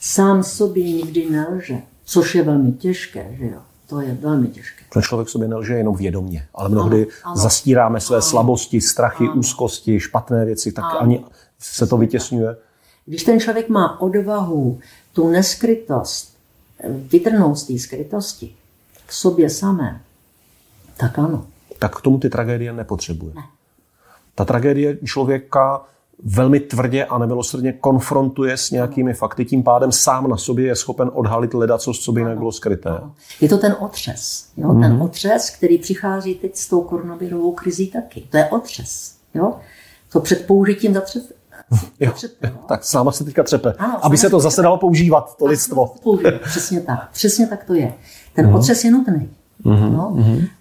sám sobě nikdy nelže, což je velmi těžké, že jo? To je velmi těžké. Ten člověk sobě nelže jenom vědomně, ale mnohdy Ano, ano. zastíráme své slabosti, strachy, úzkosti, špatné věci, tak ani se to vytěsňuje. Když ten člověk má odvahu tu neskrytost vytrhnout z té skrytosti v sobě samé, tak ano. tak k tomu ty tragédie nepotřebuje. Ta tragédie člověka velmi tvrdě a nemilosrdně konfrontuje s nějakými fakty, tím pádem sám na sobě je schopen odhalit leda, co by jinak bylo skryté. Je to ten otřes. Jo? Mhm. Ten otřes, který přichází teď s tou koronavirovou krizí taky. To je otřes. Jo? To před použitím zatřes. Jo, Třepe, jo, tak sama se teďka třepe, Ano, aby se to se zase dalo používat, to lidstvo. Přesně tak. Přesně tak to je. Ten Mhm. otřes je nutný. No?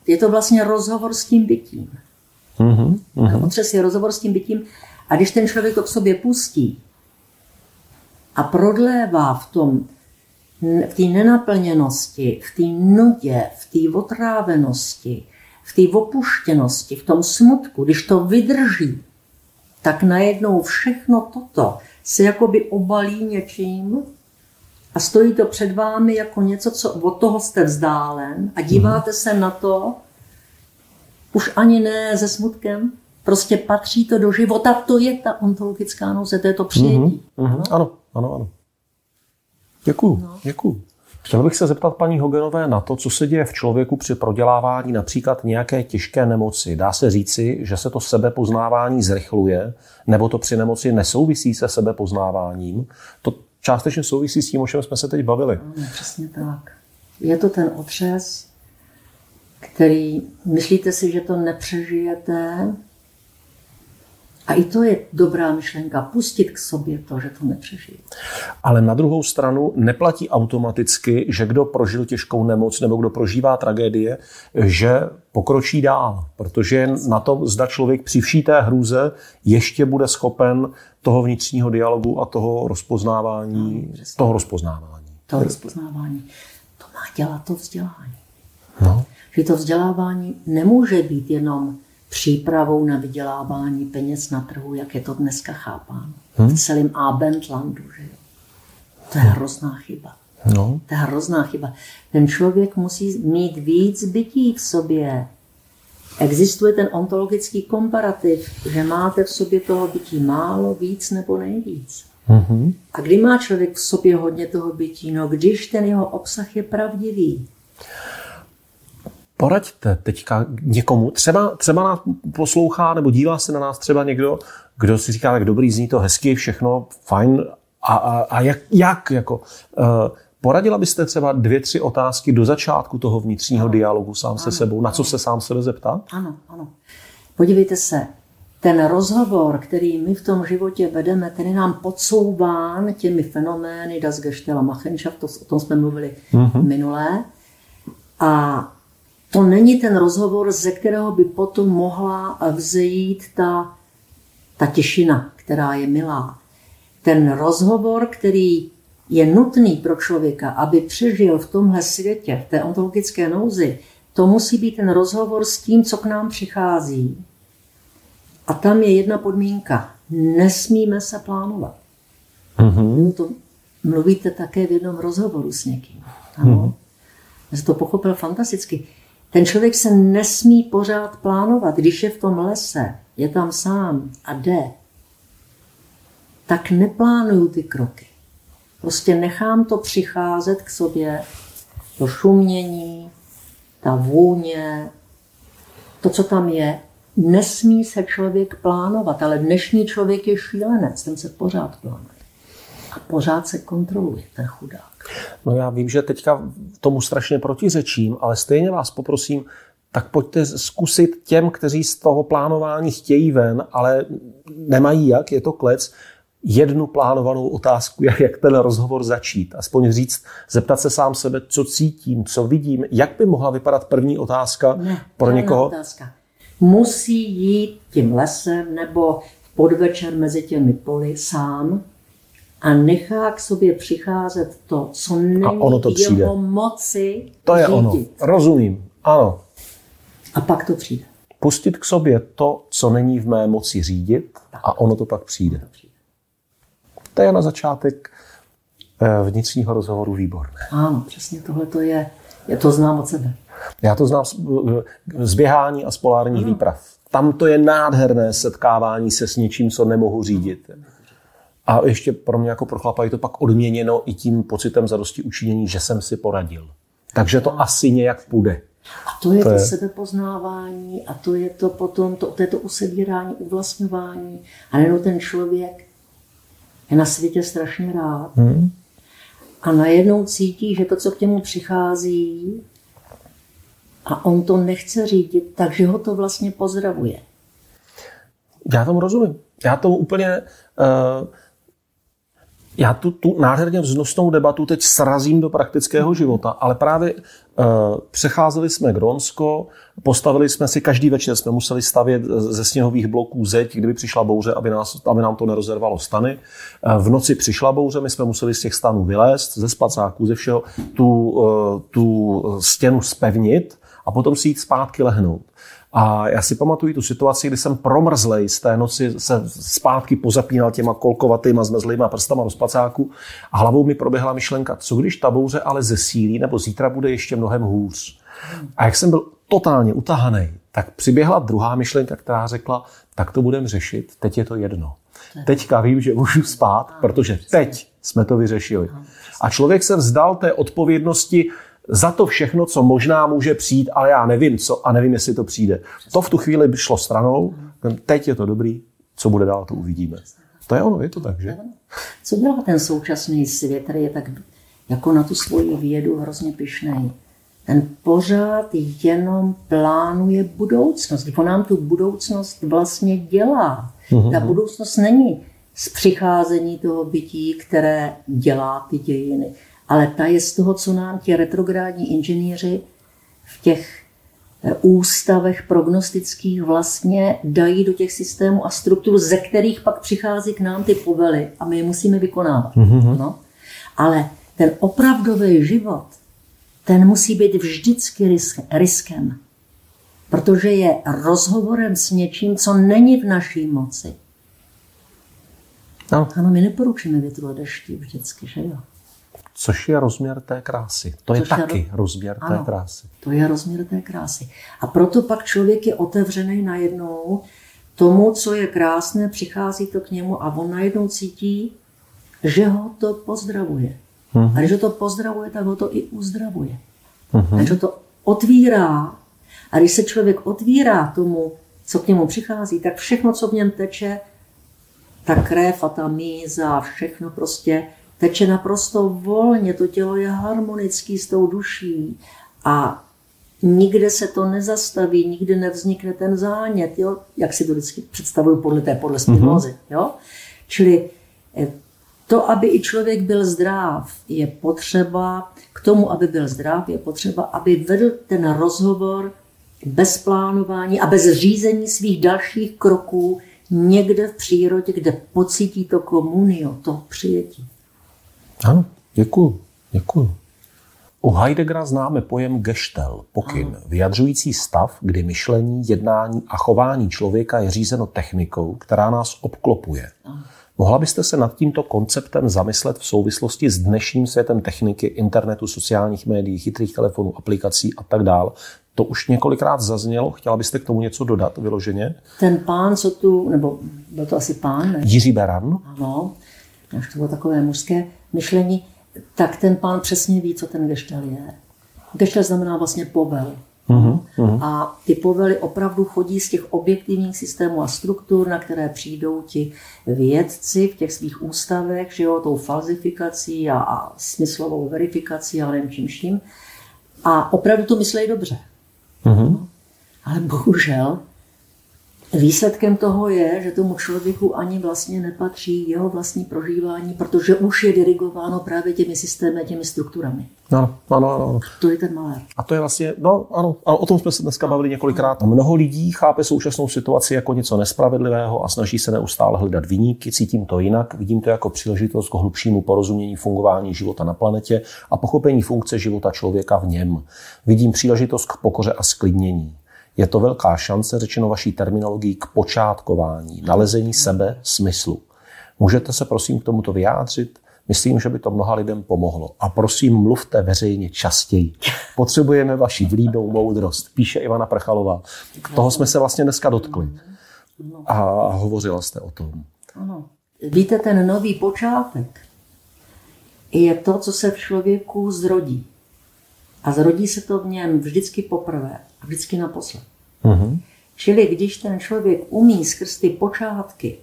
Je to vlastně rozhovor s tím bytím. Mhm, Ten otřes je rozhovor s tím bytím. A když ten člověk to k sobě pustí a prodlévá v tom, v té nenaplněnosti, v té nudě, v té otrávenosti, v té opuštěnosti, v tom smutku, když to vydrží, tak najednou všechno toto se jakoby obalí něčím a stojí to před vámi jako něco, co od toho jste vzdálen a díváte se na to už ani ne se smutkem, prostě patří to do života, to je ta ontologická nouze, to je to přijetí. Mhm, Ano, ano, ano. Děkuju, No. děkuju. Chtěl bych se zeptat paní Hogenové na to, co se děje v člověku při prodělávání například nějaké těžké nemoci. Dá se říci, že se to sebepoznávání zrychluje, nebo to při nemoci nesouvisí se sebepoznáváním? To částečně souvisí s tím, o čem jsme se teď bavili. Ano, přesně tak. Je to ten otřes, který, myslíte si, že to nepřežijete, a i to je dobrá myšlenka, pustit k sobě to, že to nepřežijete. Ale na druhou stranu neplatí automaticky, že kdo prožil těžkou nemoc nebo kdo prožívá tragédie, že pokročí dál, protože na tom, zda člověk při vší té hrůze ještě bude schopen toho vnitřního dialogu a toho rozpoznávání, toho rozpoznávání. To rozpoznávání. To má dělat to vzdělání. No. Že to vzdělávání nemůže být jenom přípravou na vydělávání peněz na trhu, jak je to dneska chápáno. V celém Abendlandu, že jo. To je hrozná chyba. No. To je hrozná chyba. Ten člověk musí mít víc bytí v sobě. Existuje ten ontologický komparativ, že máte v sobě toho bytí málo, víc nebo nejvíc. Mhm. A kdy má člověk v sobě hodně toho bytí? No, když ten jeho obsah je pravdivý. Poraďte teďka někomu, třeba, třeba nás poslouchá nebo dívá se na nás třeba někdo, kdo si říká, tak dobrý, zní to hezky, všechno fajn, a, a, a jak, jak jako, uh, poradila byste třeba dvě, tři otázky do začátku toho vnitřního dialogu sám se sebou, na co se sám sebe zeptat? Ano, ano. Podívejte se, ten rozhovor, který my v tom životě vedeme, ten je nám podsouván těmi fenomény Das Gestell a Machenschaft, to, o tom jsme mluvili mm-hmm. minulé. A to není ten rozhovor, ze kterého by potom mohla vzejít ta, ta těšina, která je milá. Ten rozhovor, který je nutný pro člověka, aby přežil v tomhle světě, v té ontologické nouzi, to musí být ten rozhovor s tím, co k nám přichází. A tam je jedna podmínka. Nesmíme se plánovat. Mm-hmm. To mluvíte také v jednom rozhovoru s někým. Ano. Mm-hmm. Já jsem to pochopil fantasticky. Ten člověk se nesmí pořád plánovat. Když je v tom lese, je tam sám a jde, tak neplánuju ty kroky. Prostě nechám to přicházet k sobě, to šumění, ta vůně, to, co tam je, nesmí se člověk plánovat, ale dnešní člověk je šílenec, ten se pořád plánuje. A pořád se kontroluje, ten chudák. No já vím, že teďka tomu strašně protiřečím, ale stejně vás poprosím, tak pojďte zkusit těm, kteří z toho plánování chtějí ven, ale nemají jak, je to klec, jednu plánovanou otázku, jak ten rozhovor začít. Aspoň říct, zeptat se sám sebe, co cítím, co vidím, jak by mohla vypadat první otázka ne, pro někoho. Otázka. Musí jít tím lesem nebo podvečer mezi těmi poli sám a nechá k sobě přicházet to, co není A ono to přijde. jeho moci To je řídit. ono. Rozumím. Ano. A pak to přijde. Pustit k sobě to, co není v mé moci řídit a ono to pak přijde. To je na začátek eh, vnitřního rozhovoru výborné. Ano, přesně tohle to je. Je to znám od sebe. Já to znám z, z běhání a z polárních výprav. Tam to je nádherné setkávání se s něčím, co nemohu řídit. A ještě pro mě jako pro chlapa je to pak odměněno i tím pocitem zadosti učinění, že jsem si poradil. Takže to asi nějak půjde. A to je To to, je- sebepoznávání a to je to potom, to, to je to usebírání, uvlastňování. A najednou ten člověk je na světě strašně rád. Hmm. A najednou cítí, že to, co k němu přichází, a on to nechce řídit, takže ho to vlastně pozdravuje. Já tomu rozumím. Já tomu úplně... Uh, já tu, tu nádherně vznosnou debatu teď srazím do praktického života, ale právě uh, přecházeli jsme Grónsko, postavili jsme si, každý večer jsme museli stavět ze sněhových bloků zeď, kdyby přišla bouře, aby, nás, aby nám to nerozervalo stany. Uh, v noci přišla bouře, my jsme museli z těch stanů vylézt, ze spacáků, ze všeho, tu, uh, tu stěnu spevnit a potom si jít zpátky lehnout. A já si pamatuju tu situaci, kdy jsem promrzlej z té noci se zpátky pozapínal těma kolkovatýma zmrzlýma prstama do spacáku a hlavou mi proběhla myšlenka, co když ta bouře ale zesílí, nebo zítra bude ještě mnohem hůř. A jak jsem byl totálně utahaný, tak přiběhla druhá myšlenka, která řekla, tak to budeme řešit, teď je to jedno. Teďka vím, že můžu spát, protože teď jsme to vyřešili. A člověk se vzdal té odpovědnosti za to všechno, co možná může přijít, ale já nevím co a nevím, jestli to přijde. To v tu chvíli by šlo stranou, teď je to dobrý, co bude dál, to uvidíme. To je ono, je to tak, že? Co dělá ten současný svět, který je tak jako na tu svoji vědu hrozně pyšnej? Ten pořád jenom plánuje budoucnost. On nám tu budoucnost vlastně dělá. Ta budoucnost není z přicházení toho bytí, které dělá ty dějiny, ale ta je z toho, co nám ti retrográdní inženýři v těch eh, ústavech prognostických vlastně dají do těch systémů a struktur, ze kterých pak přichází k nám ty povely a my je musíme vykonávat. No. Ale ten opravdový život, ten musí být vždycky risk, riskem, protože je rozhovorem s něčím, co není v naší moci. No. Ano, my neporučíme větru a dešti vždycky, že jo? Což je rozměr té krásy. To je Což je taky ro- rozměr té Ano. krásy. To je rozměr té krásy. A proto pak člověk je otevřený najednou tomu, co je krásné, přichází to k němu a on najednou cítí, že ho to pozdravuje. A když ho to pozdravuje, tak ho to i uzdravuje. Takže to otvírá. A když se člověk otvírá tomu, co k němu přichází, tak všechno, co v něm teče, ta krev a ta míza, všechno prostě teče naprosto volně, to tělo je harmonický s tou duší a nikde se to nezastaví, nikde nevznikne ten zánět, jo? jak si to vždycky představuju podle té, podle Spinozy. Jo? Čili eh, to, aby i člověk byl zdrav, je potřeba, k tomu, aby byl zdrav, je potřeba, aby vedl ten rozhovor bez plánování a bez řízení svých dalších kroků někde v přírodě, kde pocítí to komunio, to přijetí. Ano, děkuju, děkuju. U Heideggera známe pojem gestel, pokyn, vyjadřující stav, kdy myšlení, jednání a chování člověka je řízeno technikou, která nás obklopuje. Mohla byste se nad tímto konceptem zamyslet v souvislosti s dnešním světem techniky, internetu, sociálních médií, chytrých telefonů, aplikací a tak dále? To už několikrát zaznělo, chtěla byste k tomu něco dodat vyloženě? Ten pán, co tu, nebo byl to asi pán, ne? Jiří Beran? Ano, až to bylo takové mužské myšlení, tak ten pán přesně ví, co ten geštel je. Geštel znamená vlastně povel. Mhm, A ty povely opravdu chodí z těch objektivních systémů a struktur, na které přijdou ti vědci v těch svých ústavech, že jo, tou falzifikací a, a smyslovou verifikací a nevím čím vším. A opravdu to myslejí dobře. Mhm. Ale bohužel Výsledkem toho je, že tomu člověku ani vlastně nepatří jeho vlastní prožívání, protože už je dirigováno právě těmi systémy, těmi strukturami. Ano, ano, ano. To je ten malér. A to je vlastně, no ano, ano, o tom jsme se dneska bavili několikrát. Mnoho lidí chápe současnou situaci jako něco nespravedlivého a snaží se neustále hledat vyníky, cítím to jinak, vidím to jako příležitost k hlubšímu porozumění fungování života na planetě a pochopení funkce života člověka v něm. Vidím příležitost k pokoře a sklidnění. Je to velká šance, řečeno vaší terminologií, k počátkování, nalezení sebe, smyslu. Můžete se prosím k tomuto vyjádřit? Myslím, že by to mnoha lidem pomohlo. A prosím, mluvte veřejně častěji. Potřebujeme vaši vlídnou moudrost, píše Ivana Prchalová. Toho jsme se vlastně dneska dotkli. A hovořila jste o tom. Ano. Víte, ten nový počátek je to, co se v člověku zrodí. A zrodí se to v něm vždycky poprvé a vždycky naposled. Mm-hmm. Čili když ten člověk umí skrz ty počátky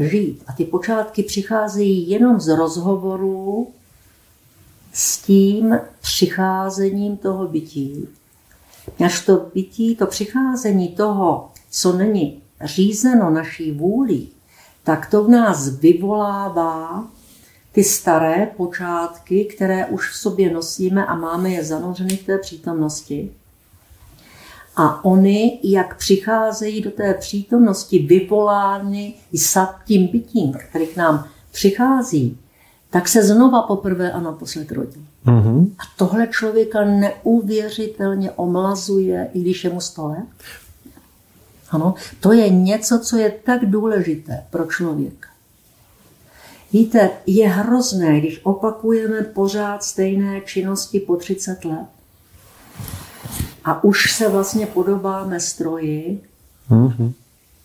žít a ty počátky přicházejí jenom z rozhovorů s tím přicházením toho bytí, až to bytí, to přicházení toho, co není řízeno naší vůlí, tak to v nás vyvolává ty staré počátky, které už v sobě nosíme a máme je zanořeny v té přítomnosti. A oni, jak přicházejí do té přítomnosti, vyvolány tím bytím, který k nám přichází, tak se znova poprvé a naposled rodí. Mm-hmm. A tohle člověka neuvěřitelně omlazuje, i když je mu sto let. Ano, to je něco, co je tak důležité pro člověka. Víte, je hrozné, když opakujeme pořád stejné činnosti po 30 let a už se vlastně podobáme stroji mm-hmm.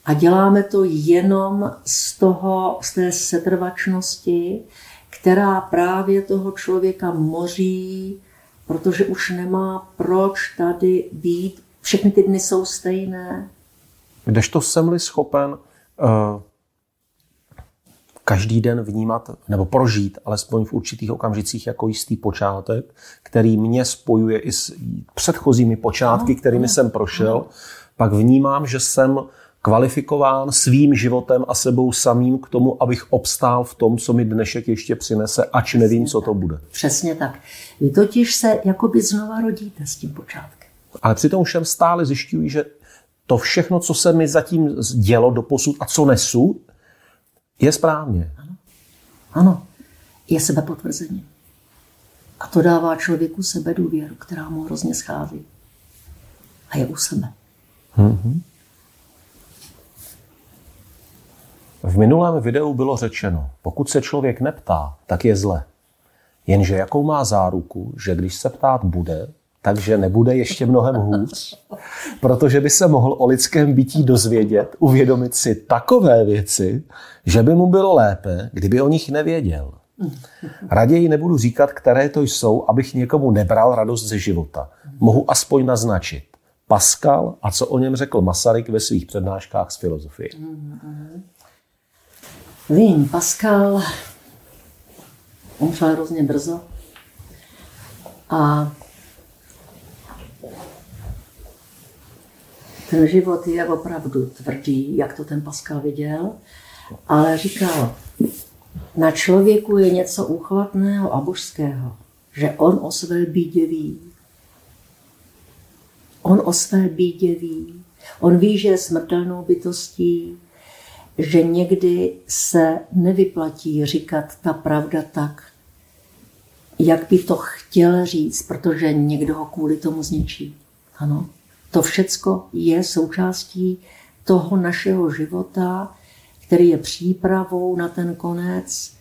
a děláme to jenom z, toho, z té setrvačnosti, která právě toho člověka moří, protože už nemá proč tady být. Všechny ty dny jsou stejné. Kdežto jsem-li schopen uh každý den vnímat nebo prožít, alespoň v určitých okamžicích, jako jistý počátek, který mě spojuje i s předchozími počátky, kterými jsem prošel, pak vnímám, že jsem kvalifikován svým životem a sebou samým k tomu, abych obstál v tom, co mi dnešek ještě přinese, ač nevím, co to bude. Přesně tak. Vy totiž se jakoby znova rodíte s tím počátkem. Ale přitom všem stále zjišťují, že to všechno, co se mi zatím dělo do posud a co nesu, je správně. Ano. ano. Je sebepotvrzení. A to dává člověku sebe důvěru, která mu hrozně schází. A je u sebe. Mm-hmm. V minulém videu bylo řečeno, pokud se člověk neptá, tak je zle. Jenže jakou má záruku, že když se ptát bude, takže nebude ještě mnohem hůř, protože by se mohl o lidském bytí dozvědět, uvědomit si takové věci, že by mu bylo lépe, kdyby o nich nevěděl. Raději nebudu říkat, které to jsou, abych někomu nebral radost ze života. Mohu aspoň naznačit. Pascal a co o něm řekl Masaryk ve svých přednáškách z filozofie. Vím, Pascal umřel hrozně brzo a ten život je opravdu tvrdý, jak to ten Pascal viděl, ale říkal, na člověku je něco úchvatného a božského, že on o své bídě ví. On o své bídě ví. On ví, že je smrtelnou bytostí, že někdy se nevyplatí říkat ta pravda tak, jak by to chtěl říct, protože někdo ho kvůli tomu zničí. Ano. To všecko je součástí toho našeho života, který je přípravou na ten konec.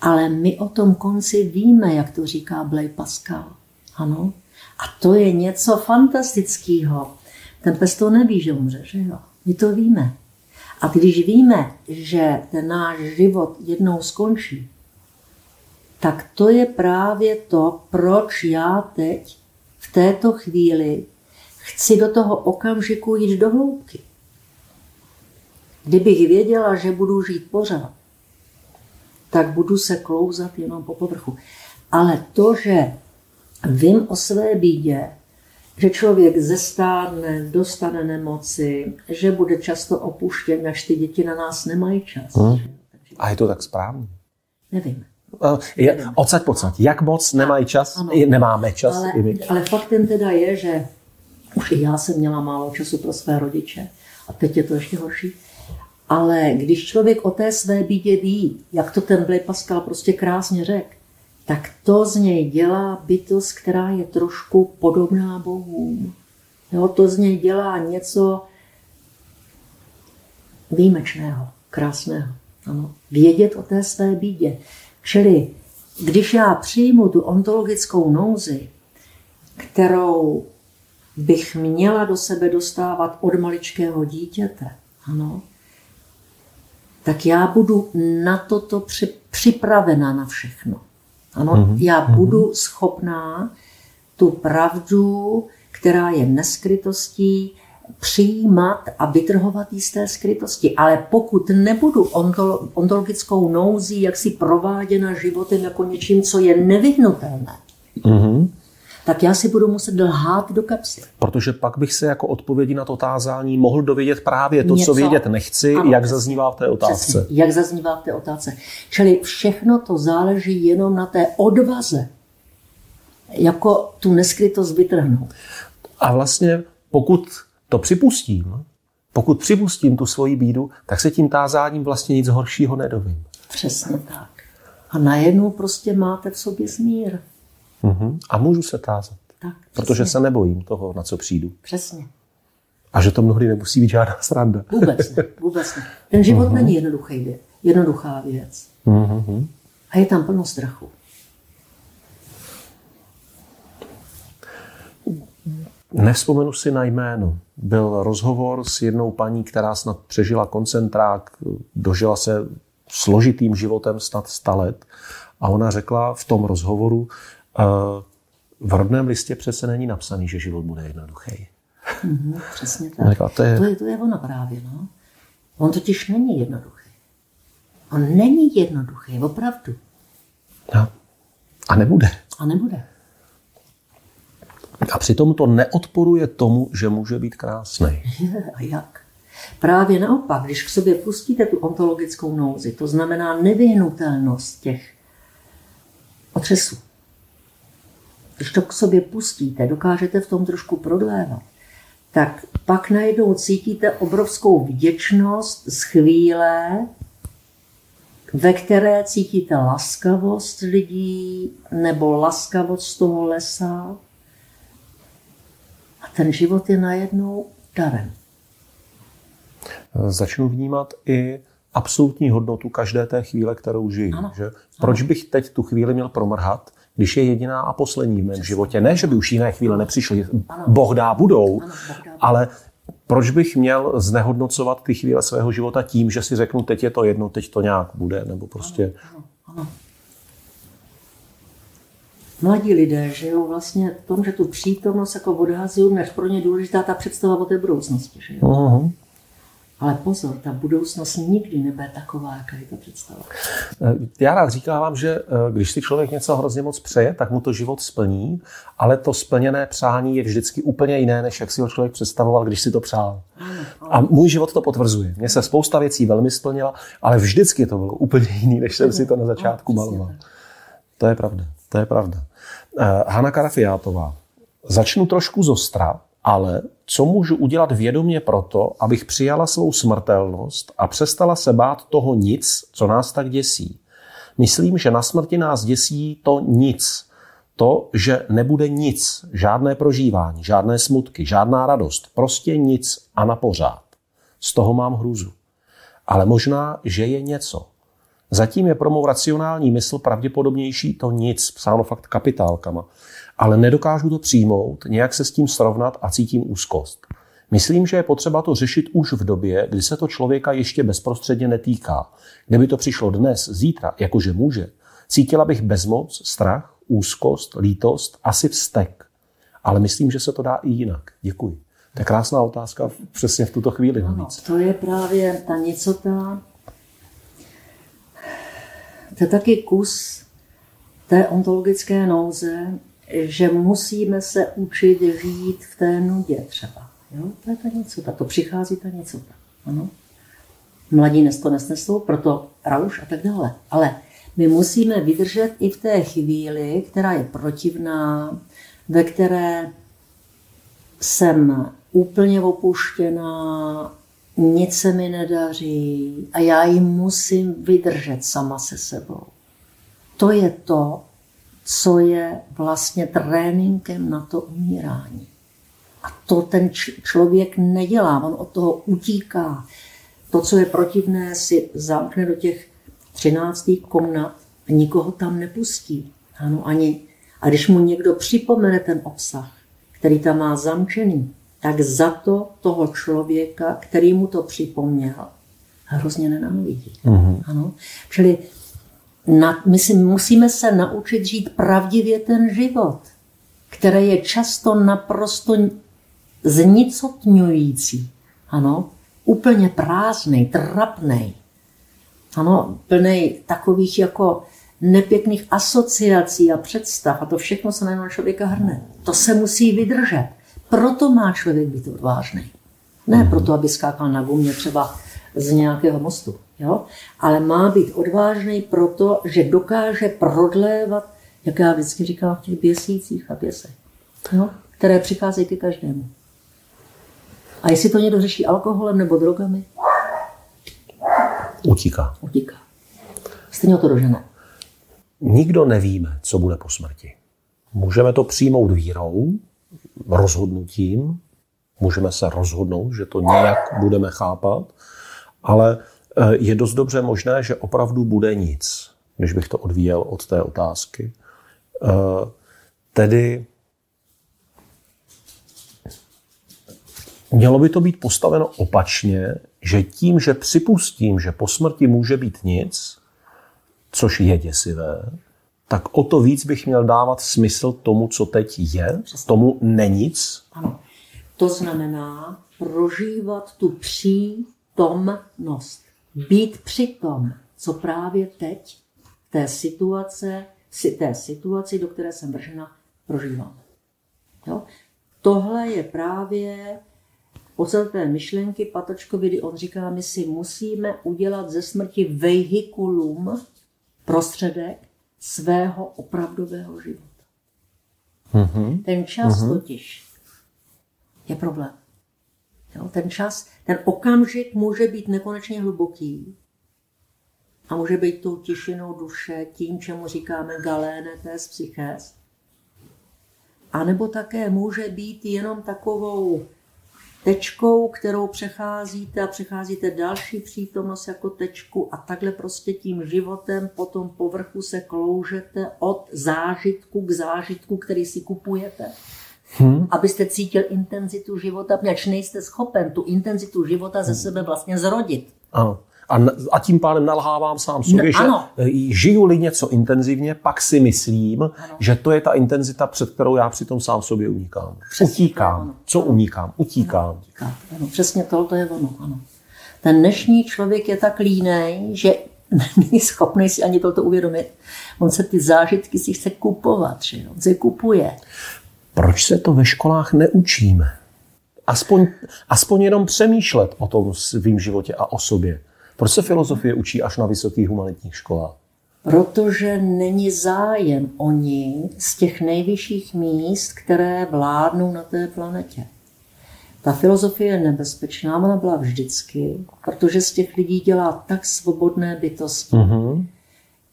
Ale my o tom konci víme, jak to říká Blej Pascal. Ano? A to je něco fantastického. Ten pes to neví, že umře, že jo? My to víme. A když víme, že ten náš život jednou skončí, tak to je právě to, proč já teď v této chvíli chci do toho okamžiku jít do hloubky. Kdybych věděla, že budu žít pořád, tak budu se klouzat jenom po povrchu. Ale to, že vím o své bídě, že člověk zestárne, dostane nemoci, že bude často opuštěn, až ty děti na nás nemají čas. Hmm. A je to tak správně? Nevím. Je, odsaď pocať. Jak moc nemají čas? Ano. Nemáme čas. Ale, ale faktem teda je, že už i já jsem měla málo času pro své rodiče. A teď je to ještě horší. Ale když člověk o té své bídě ví, jak to ten Blaise Pascal prostě krásně řekl, tak to z něj dělá bytost, která je trošku podobná Bohům. Jo, to z něj dělá něco výjimečného, krásného. Ano. Vědět o té své bídě. Čili když já přijmu tu ontologickou nouzi, kterou bych měla do sebe dostávat od maličkého dítěte, ano, tak já budu na toto připravena na všechno. Ano, mm-hmm. já mhm. budu schopná tu pravdu, která je neskrytostí, přijímat a vytrhovat jisté skrytosti. Ale pokud nebudu ontologickou nouzí jaksi prováděna životem jako něčím, co je nevyhnutelné, mm-hmm tak já si budu muset lhát do kapsy. Protože pak bych se jako odpovědi na to otázání mohl dovědět právě to, Něco. co vědět nechci, ano, jak zaznívá v té otázce. Přesně, jak zaznívá v té otázce. Čili všechno to záleží jenom na té odvaze, jako tu neskrytost vytrhnout. A vlastně pokud to připustím, pokud připustím tu svoji bídu, tak se tím tázáním vlastně nic horšího nedovím. Přesně tak. A najednou prostě máte v sobě smír. Uh-huh. A můžu se tázat. Tak, protože se nebojím toho, na co přijdu. Přesně. A že to mnohdy nemusí být žádná sranda. Vůbec ne. Vůbec ne. Ten život uh-huh. není jednoduchý věc, jednoduchá věc. Uh-huh. A je tam plno strachu. Nevzpomenu si na jméno. Byl rozhovor s jednou paní, která snad přežila koncentrák, dožila se složitým životem snad 100 let. A ona řekla v tom rozhovoru, v rodném listě přece není napsaný, že život bude jednoduchý. Mm-hmm, přesně tak. Řekla, to, je... To, je, to je ono právě. No. On totiž není jednoduchý. On není jednoduchý, opravdu. No. A nebude. A nebude. A přitom to neodporuje tomu, že může být krásný. A jak? Právě naopak, když k sobě pustíte tu ontologickou nouzi, to znamená nevyhnutelnost těch otřesů, když to k sobě pustíte, dokážete v tom trošku prodlévat, tak pak najednou cítíte obrovskou vděčnost z chvíle, ve které cítíte laskavost lidí nebo laskavost toho lesa. A ten život je najednou darem. Začnu vnímat i absolutní hodnotu každé té chvíle, kterou žiju. Ano. Že? Proč bych teď tu chvíli měl promrhat, když je jediná a poslední v mém životě. Ne, že by už jiné chvíle nepřišly, Boh dá budou, ale proč bych měl znehodnocovat ty chvíle svého života tím, že si řeknu, teď je to jedno, teď to nějak bude, nebo prostě... Ano, ano, ano. Mladí lidé žijou vlastně v tom, že tu přítomnost jako odhazují, než pro ně důležitá ta představa o té budoucnosti. Že jo? Uh-huh. Ale pozor, ta budoucnost nikdy nebude taková, jaká je ta představa. Eh, já rád říkám, že eh, když si člověk něco hrozně moc přeje, tak mu to život splní, ale to splněné přání je vždycky úplně jiné, než jak si ho člověk představoval, když si to přál. A můj život to potvrzuje. Mně se spousta věcí velmi splnila, ale vždycky to bylo úplně jiný, než jsem si to na začátku maloval. To je pravda, to je pravda. Eh, Hanna Karafiátová. Začnu trošku zostra, ale co můžu udělat vědomě proto, abych přijala svou smrtelnost a přestala se bát toho nic, co nás tak děsí. Myslím, že na smrti nás děsí to nic. To, že nebude nic, žádné prožívání, žádné smutky, žádná radost, prostě nic a na pořád. Z toho mám hrůzu. Ale možná, že je něco. Zatím je pro mou racionální mysl pravděpodobnější to nic, psáno fakt kapitálkama ale nedokážu to přijmout, nějak se s tím srovnat a cítím úzkost. Myslím, že je potřeba to řešit už v době, kdy se to člověka ještě bezprostředně netýká. Kdyby to přišlo dnes, zítra, jakože může, cítila bych bezmoc, strach, úzkost, lítost, asi vztek. Ale myslím, že se to dá i jinak. Děkuji. To je krásná otázka přesně v tuto chvíli navíc. to je právě ta nicota. To je taky kus té ontologické nouze, že musíme se učit žít v té nudě třeba. Jo? To je ta nicota, to přichází ta nicota. Ano. Mladí to nesnesou, proto rauš a tak dále. Ale my musíme vydržet i v té chvíli, která je protivná, ve které jsem úplně opuštěná, nic se mi nedaří a já ji musím vydržet sama se sebou. To je to, co je vlastně tréninkem na to umírání. A to ten člověk nedělá, on od toho utíká. To, co je protivné, si zamkne do těch třináctých komnat a nikoho tam nepustí. Ano, ani. A když mu někdo připomene ten obsah, který tam má zamčený, tak za to toho člověka, který mu to připomněl, hrozně nenávidí. Mm-hmm. Ano? Čili na, my si musíme se naučit žít pravdivě ten život, který je často naprosto znicotňující. Ano, úplně prázdný, trapný. Ano, plný takových jako nepěkných asociací a představ a to všechno se na člověka hrne. To se musí vydržet. Proto má člověk být odvážný. Ne proto, aby skákal na gumě třeba z nějakého mostu, jo? ale má být odvážný proto, že dokáže prodlévat, jak já vždycky říkám, v těch běsících a běsech, jo? které přicházejí ke každému. A jestli to někdo řeší alkoholem nebo drogami? Utíká. Utíká. Stejně to dožene. Nikdo nevíme, co bude po smrti. Můžeme to přijmout vírou, rozhodnutím, můžeme se rozhodnout, že to nějak budeme chápat, ale je dost dobře možné, že opravdu bude nic, když bych to odvíjel od té otázky. Eh, tedy mělo by to být postaveno opačně, že tím, že připustím, že po smrti může být nic, což je děsivé, tak o to víc bych měl dávat smysl tomu, co teď je, tomu nic. Ano. To znamená prožívat tu přítomnost. Být při tom, co právě teď té situace, té situaci, do které jsem vržena, prožívám. Jo? Tohle je právě podstaté myšlenky Patočkovi, kdy on říká, my si musíme udělat ze smrti vehikulum, prostředek, svého opravdového života. Mm-hmm. Ten čas mm-hmm. totiž je problém. Jo, ten čas, ten okamžik může být nekonečně hluboký a může být tou tišinou duše, tím, čemu říkáme galéne tes psyches. A nebo také může být jenom takovou tečkou, kterou přecházíte a přecházíte další přítomnost jako tečku a takhle prostě tím životem po tom povrchu se kloužete od zážitku k zážitku, který si kupujete. Hmm. Abyste cítil intenzitu života, protože nejste schopen tu intenzitu života ze sebe vlastně zrodit. Ano. A, a tím pádem nalhávám sám sobě, no, že ano. žiju-li něco intenzivně, pak si myslím, ano. že to je ta intenzita, před kterou já přitom sám sobě unikám. Přesně Utíkám. Ano. Co unikám? Utíkám. Ano, utíkám. Ano, přesně to, to je ono. Ano. Ten dnešní člověk je tak línej, že není schopný si ani toto uvědomit. On se ty zážitky si chce kupovat, že on se kupuje. Proč se to ve školách neučíme? Aspoň, aspoň jenom přemýšlet o tom svým životě a o sobě. Proč se filozofie učí až na vysokých humanitních školách? Protože není zájem o ní z těch nejvyšších míst, které vládnou na té planetě. Ta filozofie je nebezpečná, ona byla vždycky, protože z těch lidí dělá tak svobodné bytosti, mm-hmm.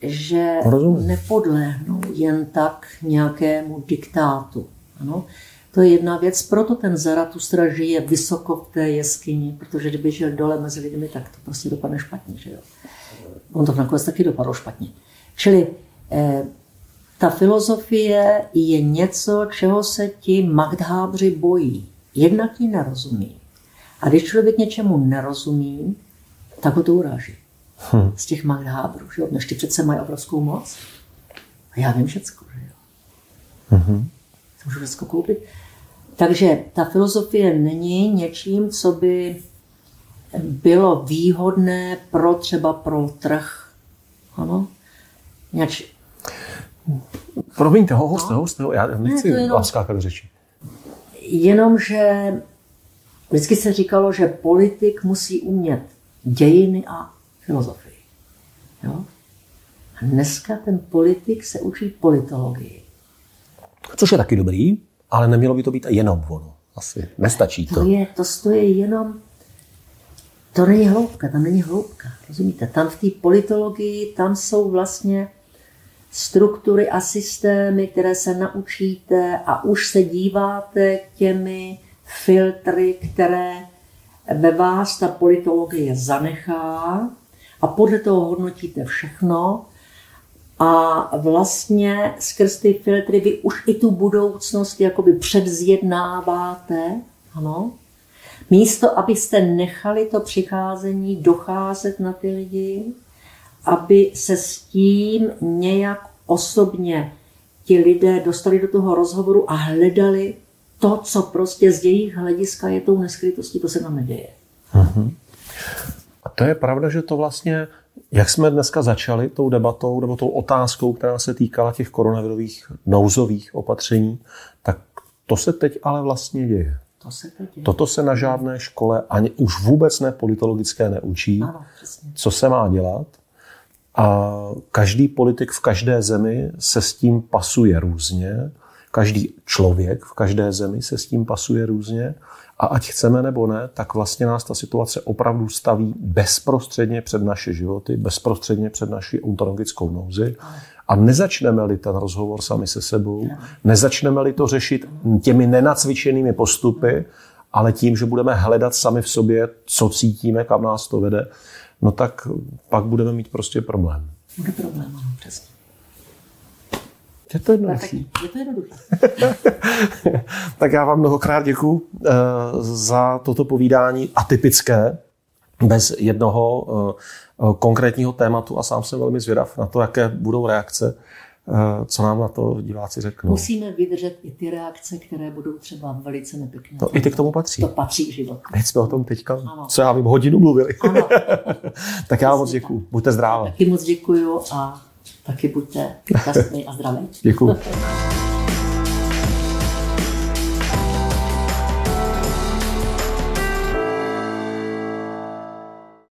že Rozumím. nepodlehnou jen tak nějakému diktátu. Ano? To je jedna věc, proto ten Zaratustra žije vysoko v té jeskyni, protože kdyby žil dole mezi lidmi, tak to prostě dopadne špatně. Že jo? On to nakonec taky dopadlo špatně. Čili eh, ta filozofie je něco, čeho se ti Magdhábři bojí. Jednak ji nerozumí. A když člověk něčemu nerozumí, tak ho to uráží. Hm. Z těch Magdhábrů, že jo? Než ty přece mají obrovskou moc. A já vím všecko, že jo? Hm. Můžu všechno koupit. Takže ta filozofie není něčím, co by bylo výhodné pro třeba pro trh. Ano? Něč... Promiňte, ho, hoste, no. hoste, já nechci Ne, to jenom- skákat do řeči. Jenomže vždycky se říkalo, že politik musí umět dějiny a filozofii. Jo? A dneska ten politik se učí politologii. Což je taky dobrý, ale nemělo by to být jenom ono. Asi nestačí to. To je, to stojí jenom, to není hloubka, tam není hloubka, rozumíte? Tam v té politologii, tam jsou vlastně struktury a systémy, které se naučíte a už se díváte těmi filtry, které ve vás ta politologie zanechá a podle toho hodnotíte všechno a vlastně skrz ty filtry vy už i tu budoucnost jakoby předzjednáváte, ano, místo, abyste nechali to přicházení docházet na ty lidi, aby se s tím nějak osobně ti lidé dostali do toho rozhovoru a hledali to, co prostě z jejich hlediska je tou neskrytostí, to se tam neděje. A to je pravda, že to vlastně, jak jsme dneska začali tou debatou nebo tou otázkou, která se týkala těch koronavirových nouzových opatření, tak to se teď ale vlastně děje. To se teď děje. Toto se na žádné škole ani už vůbec ne politologické neučí, Ano, přesně. co se má dělat. A každý politik v každé zemi se s tím pasuje různě. Každý člověk v každé zemi se s tím pasuje různě. A ať chceme nebo ne, tak vlastně nás ta situace opravdu staví bezprostředně před naše životy, bezprostředně před naši ontologickou nouzi. A nezačneme-li ten rozhovor sami se sebou, nezačneme-li to řešit těmi nenacvičenými postupy, ale tím, že budeme hledat sami v sobě, co cítíme, kam nás to vede, no tak pak budeme mít prostě problém. Bude problém, ano, přesně. Je to jednoduché. je to jednoduché. tak já vám mnohokrát děkuji za toto povídání atypické, bez jednoho eh, konkrétního tématu a sám jsem velmi zvědav na to, jaké budou reakce, eh, co nám na to diváci řeknou. Musíme vydržet i ty reakce, které budou třeba velice nepěkné. No, i ty k tomu patří. To patří k životu. Teď jsme o tom teďka, Ano. co já vím, hodinu mluvili. Tak já vám moc děkuji. Buďte zdráva. Taky moc děkuju a taky buďte šťastní a zdraví. Děkuji.